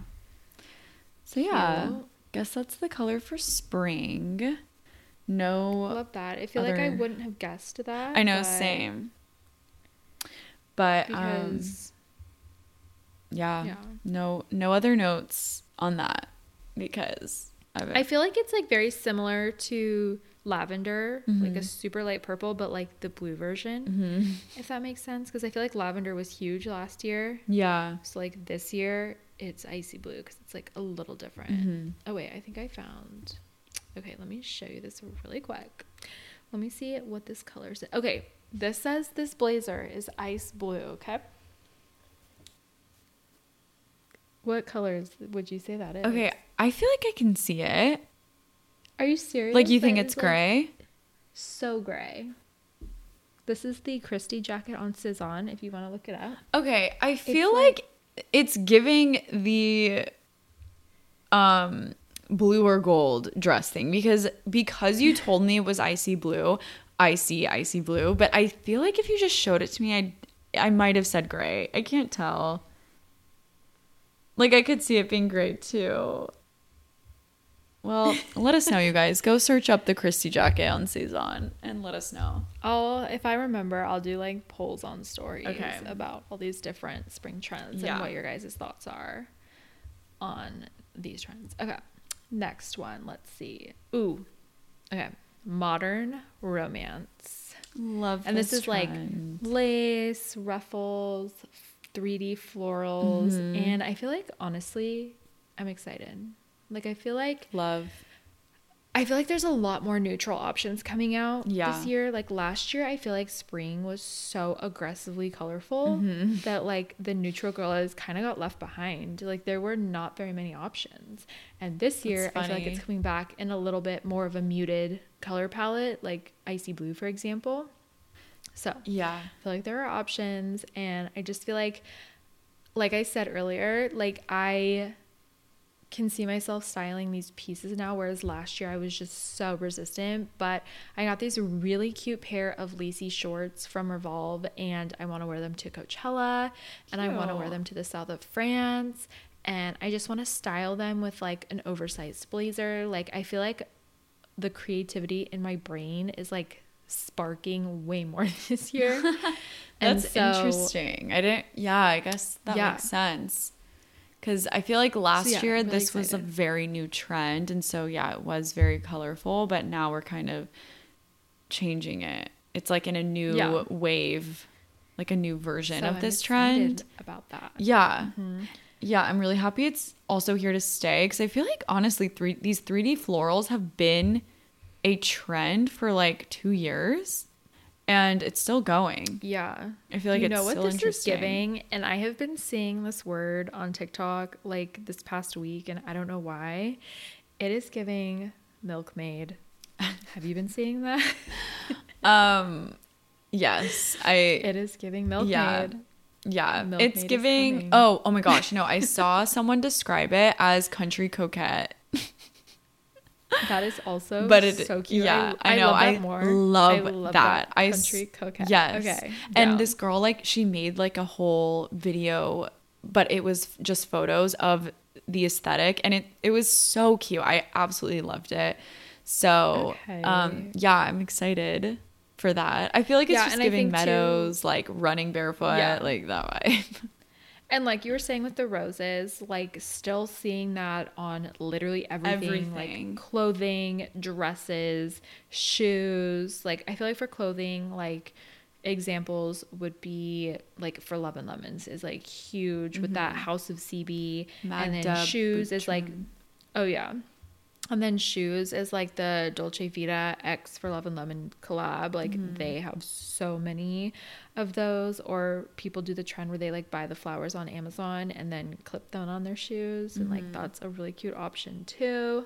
So yeah, Cute. guess that's the color for spring. No, Love that. I feel like I wouldn't have guessed that. I know but- same. But um, Because yeah, yeah. no no other notes on that because I feel like it's like very similar to lavender, like Mm-hmm. a super light purple, but like the blue version, Mhm. if that makes sense. Because I feel like lavender was huge last year. yeah. So like this year, it's icy blue because it's like a little different. Mhm. Oh wait, I think I found. Okay, let me show you this really quick. Let me see what this color is. Okay, this says this blazer is ice blue. Okay. What colors would you say that is? Okay, I feel like I can see it. Are you serious? Like you think That it's is, like, gray? so gray. This is the Christie jacket on Sézane. If you want to look it up. Okay, I feel like- like, it's giving the um blue or gold dress thing because because you told me it was icy blue, icy icy blue, but I feel like if you just showed it to me, I I might have said gray. I can't tell. Like I could see it being gray too. Well, let us know, you guys. Go search up the Christie jacket on Sézane and let us know. I'll if I remember, I'll do like polls on stories Okay. about all these different spring trends Yeah. and what your guys' thoughts are on these trends. Okay. Next one, let's see. Ooh. Okay. Modern romance. Love And this, is trend. like lace, ruffles, 3D florals, Mm-hmm. and I feel like honestly, I'm excited. Like I feel like love. I feel like there's a lot more neutral options coming out Yeah. this year. Like last year, I feel like spring was so aggressively colorful Mm-hmm. that like the neutral girl girls kind of got left behind. Like there were not very many options. And this year, I feel like it's coming back in a little bit more of a muted color palette, like icy blue, for example. So Yeah. I feel like there are options, and I just feel like, like I said earlier, like I can see myself styling these pieces now, whereas last year I was just so resistant. But I got these really cute pair of lacy shorts from Revolve, and I want to wear them to Coachella, and I want to wear them to the south of France, and I just want to style them with like an oversized blazer. Like I feel like the creativity in my brain is like sparking way more this year. That's so- interesting. I didn't. Yeah, I guess that Yeah. makes sense. Because I feel like last yeah, year really this was a very new trend, and so yeah, it was very colorful. But now we're kind of changing it. It's like in a new Yeah. wave, like a new version So of I'm this trend. about that. Yeah. Mm-hmm. Yeah, I'm really happy it's also here to stay because I feel like honestly, three these 3D florals have been a trend for like two years, and it's still going. Yeah. I feel like you it's know what still this is giving, and I have been seeing this word on TikTok like this past week, and I don't know why. It is giving Milkmaid. Have you been seeing that? Um, yes, I. it is giving Milkmaid. Yeah. Yeah, Milkmaid it's giving. Oh, oh my gosh! No, I saw someone describe it as country coquette. That is also But it- so cute. yeah, I know, I love that I more. love that. I s- country coquette. Yes. Okay. And down. this girl, like, she made like a whole video, but it was just photos of the aesthetic, and it it was so cute. I absolutely loved it. So, um, yeah, I'm excited for that. I feel like it's Yeah, just giving think too- meadows, like running barefoot, Yeah. like that vibe. And like you were saying with the roses, like still seeing that on literally everything, Everything. like clothing, dresses, shoes. Like I feel like for clothing, like examples would be like for Love and Lemons is like huge with that mm-hmm. House of CB, and then Magda shoes is like, oh yeah. And then shoes is like the Dolce Vita X for Love and Lemon collab. Like Mm-hmm. they have so many of those. Or people do the trend where they like buy the flowers on Amazon and then clip them on their shoes. And Mm-hmm. like that's a really cute option too.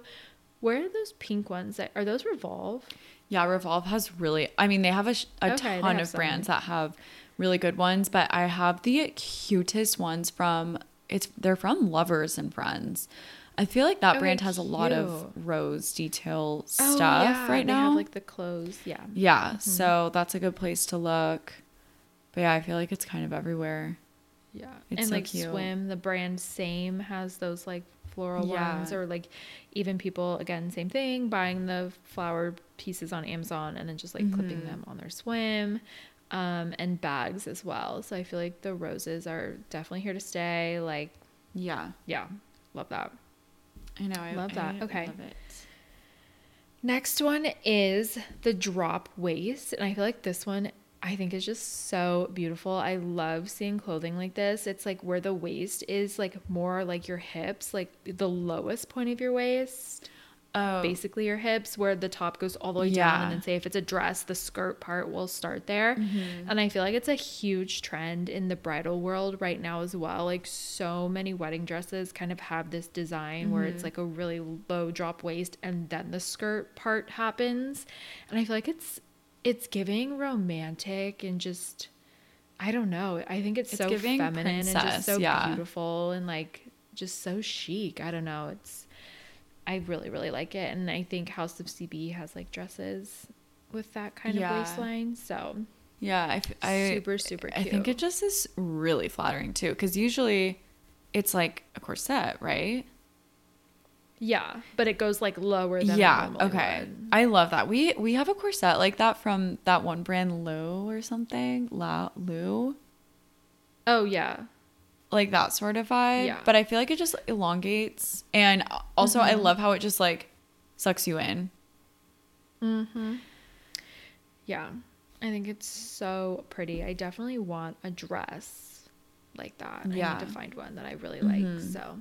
Where are those pink ones? That are those Revolve? Yeah, Revolve has really. I mean, they have a, a Okay, ton of some. brands that have really good ones, but I have the cutest ones from. It's they're from Lovers and Friends. I feel like that Okay, brand has a lot of rose detail stuff Oh, stuff yeah, right they now. Have like the clothes. Yeah. yeah, so that's a good place to look. But yeah, I feel like it's kind of everywhere. Yeah. It's and so like cute. swim, the brand same has those like floral Yeah. ones or like even people again same thing buying the flower pieces on Amazon and then just like clipping Mhm. them on their swim um and bags as well. So I feel like the roses are definitely here to stay like Yeah, yeah, love that. I know. I Love that. I Okay. love it. Next one is the drop waist. And I feel like this one I think is just so beautiful. I love seeing clothing like this. It's like where the waist is like more like your hips, like the lowest point of your waist, Oh, basically your hips, where the top goes all the way down. And then say if it's a dress, the skirt part will start there. Mm-hmm. And I feel like it's a huge trend in the bridal world right now as well. Like so many wedding dresses kind of have this design where it's mm-hmm. like a really low drop waist and then the skirt part happens. And I feel like it's it's giving romantic and just I don't know. I think it's, It's so feminine and just so yeah. beautiful and like just so chic. I don't know. It's I really really like it and I think House of CB has like dresses with that kind Yeah. of waistline. So yeah. I, f- I super super I think it just is really flattering too, because usually it's like a corset, right? yeah, but it goes like lower than yeah. Okay. would. I love that. We we have a corset like that from that one brand, Lou or something. La Lou, Oh yeah. Like that sort of vibe. Yeah. But I feel like it just elongates, and also I Mhm. love how it just like sucks you in. Mm-hmm. Yeah. I think it's so pretty. I definitely want a dress like that. I Yeah. need to find one that I really like. Mhm. So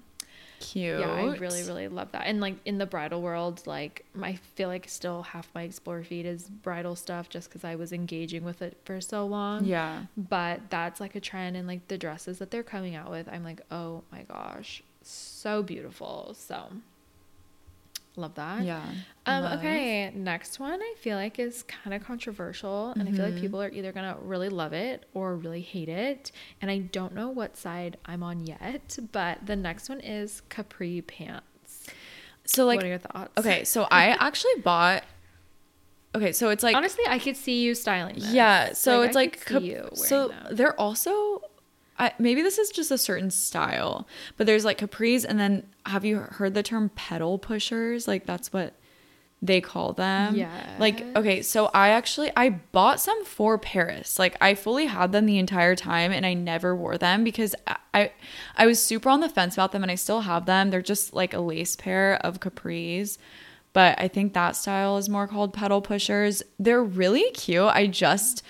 Cute. yeah, I really, really love that. And like in the bridal world, like I feel like still half my explore feed is bridal stuff just because I was engaging with it for so long. Yeah. But that's like a trend and like the dresses that they're coming out with, I'm like, oh my gosh, so beautiful. So love that. Yeah. Um, Love. okay, next one I feel like is kind of controversial, and I feel like Mhm. people are either gonna really love it or really hate it, and I don't know what side I'm on yet. But the next one is capri pants. So like what are your thoughts? okay, so I actually bought. Okay, so it's like honestly, I could see you styling this. Yeah, so it's I like cap- so them. they're also I, maybe this is just a certain style, but there's like capris, and then have you heard the term pedal pushers? Like that's what they call them. Yeah. Like okay, so I actually I bought some for Paris. Like I fully had them the entire time, and I never wore them because I I, I was super on the fence about them, and I still have them. They're just like a lace pair of capris. But I think that style is more called pedal pushers. They're really cute. I just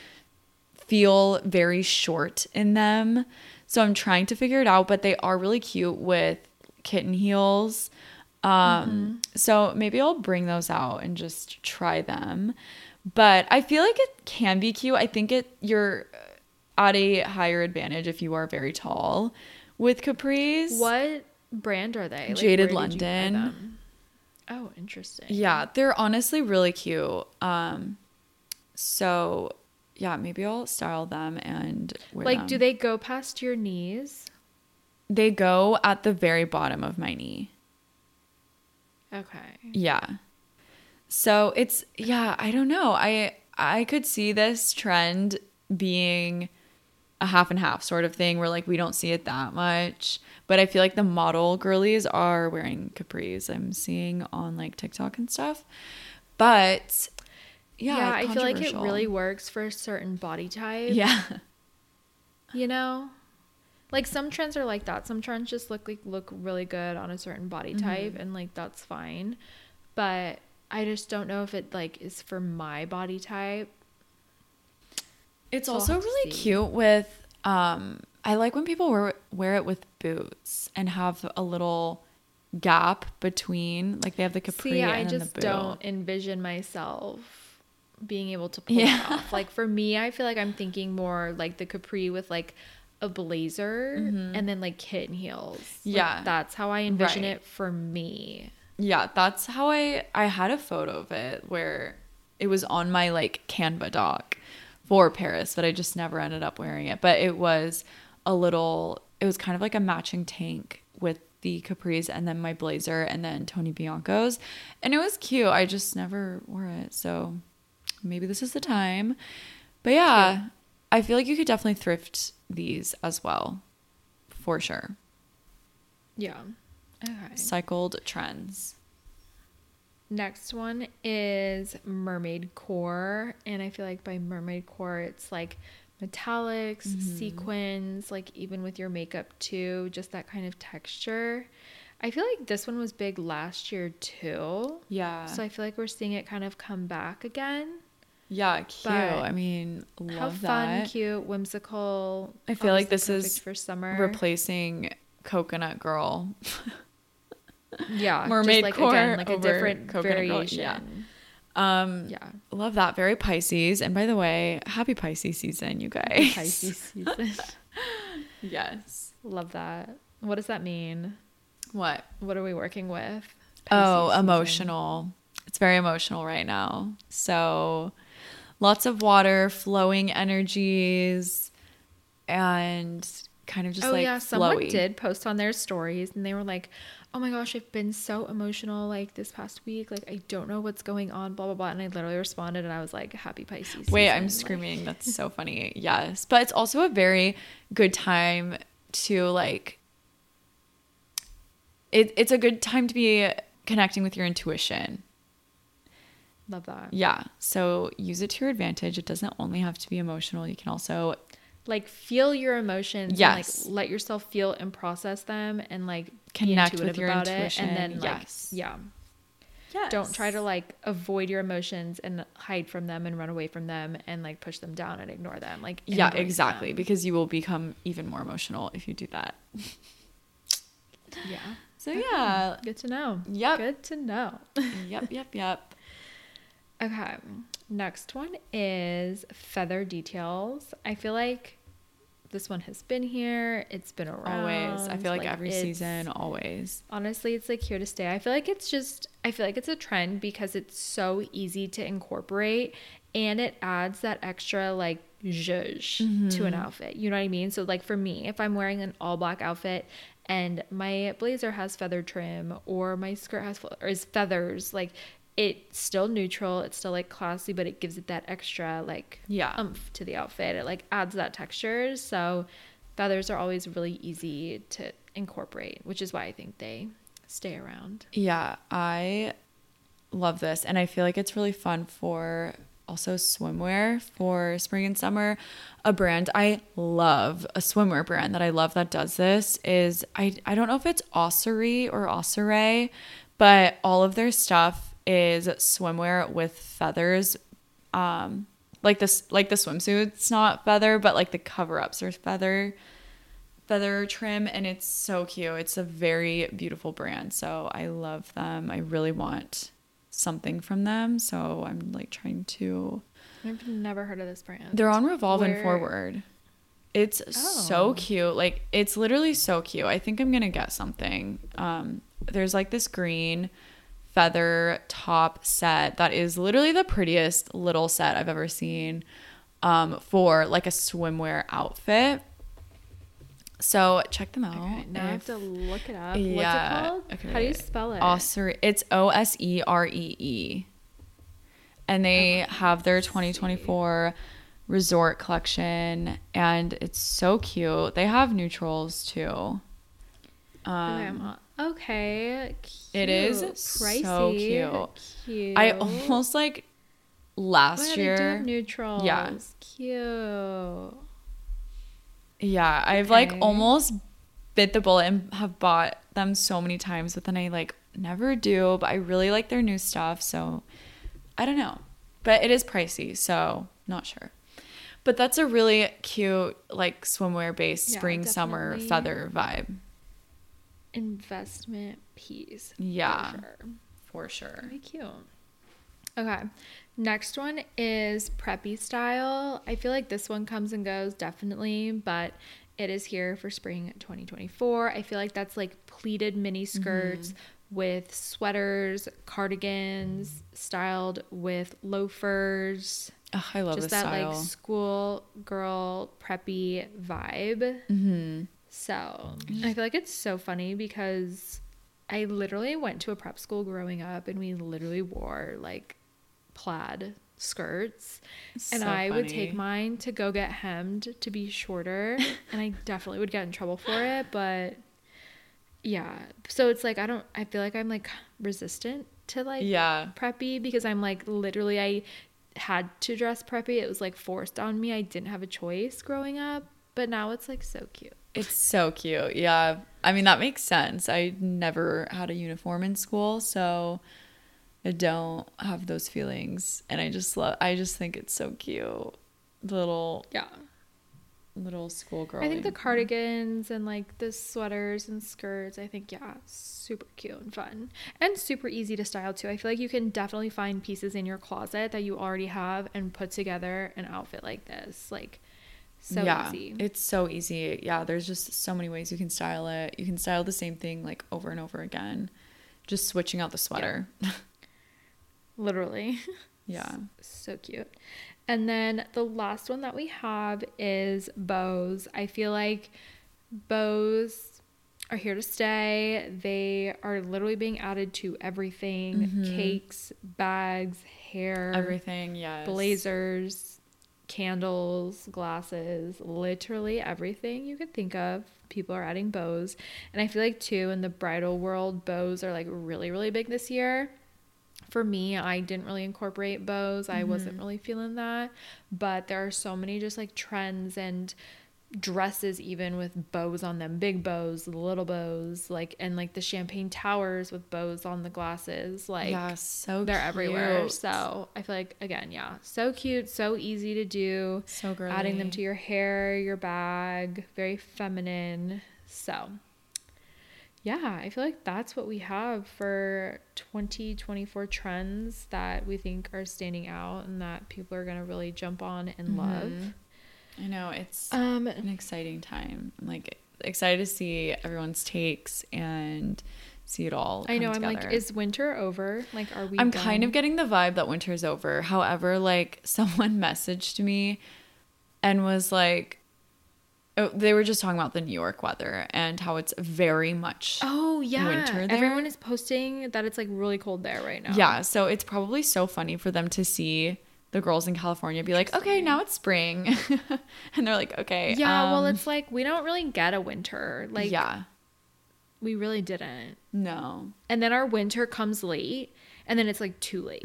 feel very short in them. So I'm trying to figure it out, but they are really cute with kitten heels. Um so maybe I'll bring those out and just try them. But I feel like it can be cute. I think it you're at a higher advantage if you are very tall with capris. What brand are they? Like, Jaded where did you buy London. Oh, interesting. Yeah, they're honestly really cute. Um, so yeah, maybe I'll style them and wear Like, them. do they go past your knees? They go at the very bottom of my knee. Okay. Yeah. So it's yeah, I don't know. I I could see this trend being a half and half sort of thing where like we don't see it that much. But I feel like the model girlies are wearing capris. I'm seeing on like TikTok and stuff. But yeah, Yeah, I feel like it really works for a certain body type. Yeah. You know? Like some trends are like that. Some trends just look like look really good on a certain body Mm-hmm. type and like that's fine. But I just don't know if it like is for my body type. It's So also really cute with um I like when people wear wear it with boots and have a little gap between like they have the capri See, and I just don't envision myself being able to pull Yeah. it off. Like for me, I feel like I'm thinking more like the capri with like a blazer and then like kitten heels. Like, Mm-hmm. Yeah. that's how I envision Right. it for me. Yeah, that's how I I had a photo of it where it was on my like Canva doc for Paris, but I just never ended up wearing it. But it was a little it was kind of like a matching tank with the capris and then my blazer and then Tony Bianco's. And it was cute. I just never wore it. So maybe this is the time. But yeah, I feel like you could definitely thrift these as well. For sure. Yeah. Okay. Cycled trends. Next one is mermaid core, and I feel like by mermaid core, it's like metallics, Mm-hmm. sequins, like even with your makeup too, just that kind of texture. I feel like this one was big last year too. Yeah. So I feel like we're seeing it kind of come back again. Yeah, cute. But I mean, love How fun, that. cute, whimsical. I feel like this is for summer. Replacing Coconut Girl. yeah, mermaid like core again, like a different coconut girl, variation. yeah. Um, yeah. love that. Very Pisces. And by the way, happy Pisces season, you guys. Pisces season. yes. Love that. What does that mean? What? What are we working with? Oh, Pisces season. emotional. It's very emotional right now. So, lots of water, flowing energies, and kind of just like, oh like yeah, someone flowy. did post on their stories, and they were like, "Oh my gosh, I've been so emotional like this past week. Like I don't know what's going on." Blah blah blah. And I literally responded, and I was like, "Happy Pisces." Wait, season." I'm Like, screaming. That's so funny. Yes. But it's also a very good time to like it, it's a good time to be connecting with your intuition. Love that. Yeah. So use it to your advantage. It doesn't only have to be emotional. You can also Like feel your emotions. Yes. And, like let yourself feel and process them, and like be Connect with your about intuition. it, and then like Yes. yeah. yes. Don't try to like avoid your emotions and hide from them and run away from them and like push them down and ignore them. Like Yeah, exactly. them. Because you will become even more emotional if you do that. yeah. So yeah. Good to know. Yep. Good to know. yep, yep, yep. Okay. Next one is feather details. I feel like this one has been here. It's been around. Always. I feel like, every season, always. Honestly, it's like here to stay. I feel like it's just I feel like it's a trend because it's so easy to incorporate and it adds that extra like zhuzh to Mm-hmm. an outfit. You know what I mean? So like for me, if I'm wearing an all black outfit and my blazer has feather trim or my skirt has or is feathers, like it's still neutral, it's still like classy, but it gives it that extra like Yeah. umph to the outfit. It like adds that texture. So feathers are always really easy to incorporate, which is why I think they stay around. Yeah, I love this. And I feel like it's really fun for also swimwear for spring and summer. A brand I love, a swimwear brand that I love that does this is I I don't know if it's Ossery or Osseray, but all of their stuff is swimwear with feathers. Um like this like the swimsuit's not feather, but like the cover-ups are feather feather trim and it's so cute. It's a very beautiful brand. So I love them. I really want something from them. So I'm like trying to I've never heard of this brand. They're on Revolve and Forward. It's Oh. so cute. Like it's literally so cute. I think I'm going to get something. Um there's like this green feather top set that is literally the prettiest little set I've ever seen um, for like a swimwear outfit. So check them out. Okay, now I have to look it up. Yeah, What's it called? okay. How do you spell it? Osir, it's O S E R E E. And they have their 2024 resort collection and it's so cute. They have neutrals too. Okay, I'm Um, on- okay. It is cute, so pricey, cute. Cute. I almost like last year. have neutrals. Yeah. Cute. Yeah, I've like almost bit the bullet and have bought them so many times, but then I like never do. But I really like their new stuff, so I don't know. But it is pricey, so not sure. But that's a really cute like swimwear based Yeah, spring summer feather vibe. Investment piece. for Yeah. sure. For sure. Very cute. Okay. Next one is preppy style. I feel like this one comes and goes definitely, but it is here for spring 2024. I feel like that's like pleated mini skirts with sweaters, cardigans, styled with loafers. Ugh, I love just that style. like school girl preppy vibe. mm-hmm. So um, I feel like it's so funny because I literally went to a prep school growing up and we literally wore like plaid skirts. And So I would take mine to go get hemmed to be shorter. and I definitely would get in trouble for it. But yeah. So it's like, I don't, I feel like I'm like resistant to like Yeah. preppy because I'm like literally, I had to dress preppy. It was like forced on me. I didn't have a choice growing up. But now it's like so cute. It's so cute. Yeah. I mean, that makes sense. I never had a uniform in school, so I don't have those feelings. And I just love, I just think it's so cute. Little, Yeah. little schoolgirl. I think the cardigans and like the sweaters and skirts, I think, yeah, super cute and fun. And super easy to style too. I feel like you can definitely find pieces in your closet that you already have and put together an outfit like this. Like, so yeah, easy. It's so easy. Yeah. There's just so many ways you can style it. You can style the same thing like over and over again, just switching out the sweater. Literally. Yeah. so cute. And then the last one that we have is bows. I feel like bows are here to stay. They are literally being added to everything mm-hmm. cakes, bags, hair, Everything. Yes. blazers, candles, glasses, literally everything you could think of. People are adding bows. And I feel like, too, in the bridal world, bows are like really, really big this year. For me, I didn't really incorporate bows. I wasn't mm-hmm. really feeling that. But there are so many just like trends and dresses even with bows on them big bows little bows like and like the champagne towers with bows on the glasses like yeah. So they're everywhere. So I feel like again, yeah, so cute, so easy to do. So girly. Adding them to your hair, your bag, very feminine. So yeah, I feel like that's what we have for 2024 trends that we think are standing out and that people are gonna really jump on and mm-hmm. love. I know it's Um, an exciting time. I'm like excited to see everyone's takes and see it all. I know. I'm like, is winter over? Like, are we? I'm kind of getting the vibe that winter's over. However, like someone messaged me and was like, oh, they were just talking about the New York weather and how it's very much. Oh yeah, winter there. everyone is posting that it's like really cold there right now. Yeah, so it's probably so funny for them to see the girls in California be like, okay, now it's spring. and they're like, okay. Yeah, well, um, it's like we don't really get a winter. Like, yeah, we really didn't. no. And then our winter comes late, and then it's like too late.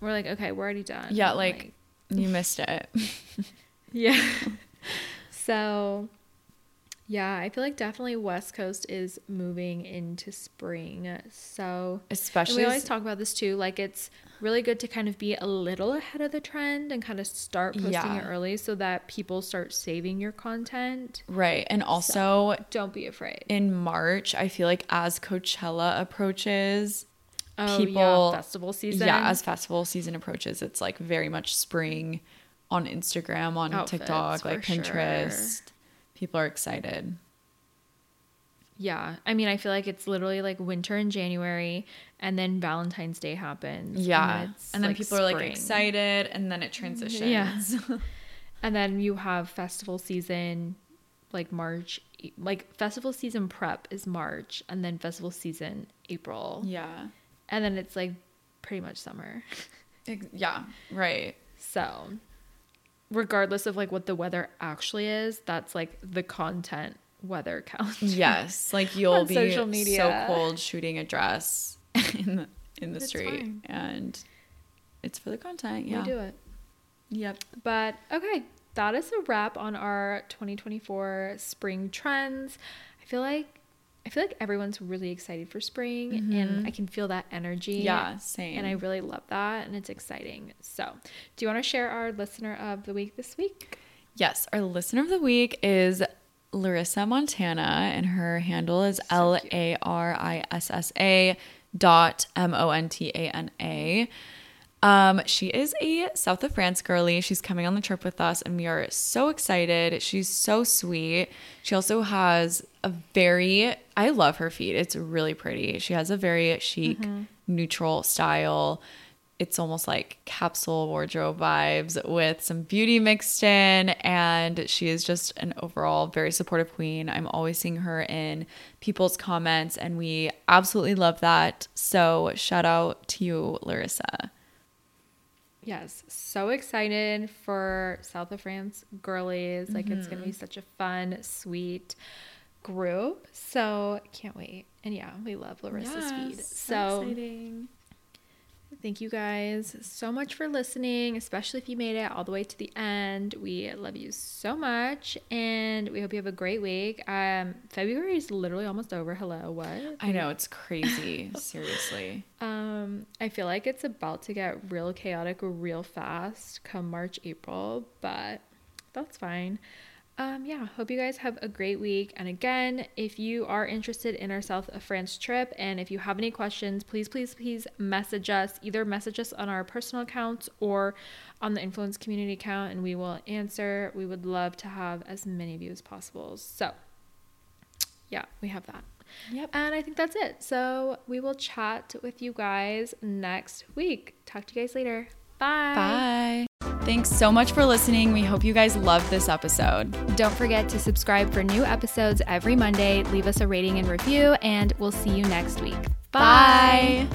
We're like, okay, we're already done. Mm-hmm. Yeah, like, you missed it. yeah. so, yeah, I feel like definitely West Coast is moving into spring. So, Especially we always talk about this too. Like, it's really good to kind of be a little ahead of the trend and kind of start posting Yeah. it early so that people start saving your content. right. And also Don't be afraid. in March, I feel like as Coachella approaches, Oh, people yeah, festival season. Yeah, as festival season approaches, it's like very much spring on Instagram, on Outfits, TikTok, like Pinterest. sure. Pinterest. People are excited. Yeah. I mean, I feel like it's literally like winter in January and then Valentine's Day happens. Yeah. And, And, then it's, people are like excited and then it transitions. Yeah. And then you have festival season like March, like festival season prep is March and then festival season April. yeah. And then it's like pretty much summer. Yeah. Right. So, regardless of like what the weather actually is, that's like the content weather calendar. Yes. Like you'll be social media. so cold shooting a dress in the, in the It's street. fine. And it's for the content. Yeah, we do it. Yep. But okay, that is a wrap on our 2024 spring trends. I feel like I feel like everyone's really excited for spring and I can feel that energy. Mm-hmm. Yeah. Same. And I really love that and it's exciting. So, do you want to share our listener of the week this week? Yes, our listener of the week is Larissa Montana, and her handle is L A R I S S A dot M O N T A N A. Um, she is a South of France girly. She's coming on the trip with us, and we are so excited. She's so sweet. She also has a very, I love her feet. It's really pretty. She has a very chic, neutral style it's almost like capsule wardrobe vibes with some beauty mixed in and she is just an overall very supportive queen i'm always seeing her in people's comments and we absolutely love that so shout out to you larissa Yes, so excited for South of France girlies. Like it's gonna be mm-hmm. such a fun, sweet group. So can't wait. And yeah, we love Larissa's feed. So exciting. Thank you guys so much for listening, especially if you made it all the way to the end. We love you so much, and we hope you have a great week. Um, February is literally almost over. Hello, what? i know it's crazy seriously Um, I feel like it's about to get real chaotic real fast come March, April, but that's fine. Um, yeah, hope you guys have a great week. And again, if you are interested in our South of France trip and if you have any questions, please, please, please message us. Either message us on our personal accounts or on the Influence Community account, and we will answer. We would love to have as many of you as possible. So, yeah, we have that. Yep. And I think that's it. So we will chat with you guys next week. Talk to you guys later. Bye. bye thanks so much for listening we hope you guys loved this episode Don't forget to subscribe for new episodes every Monday. Leave us a rating and review, and we'll see you next week. bye.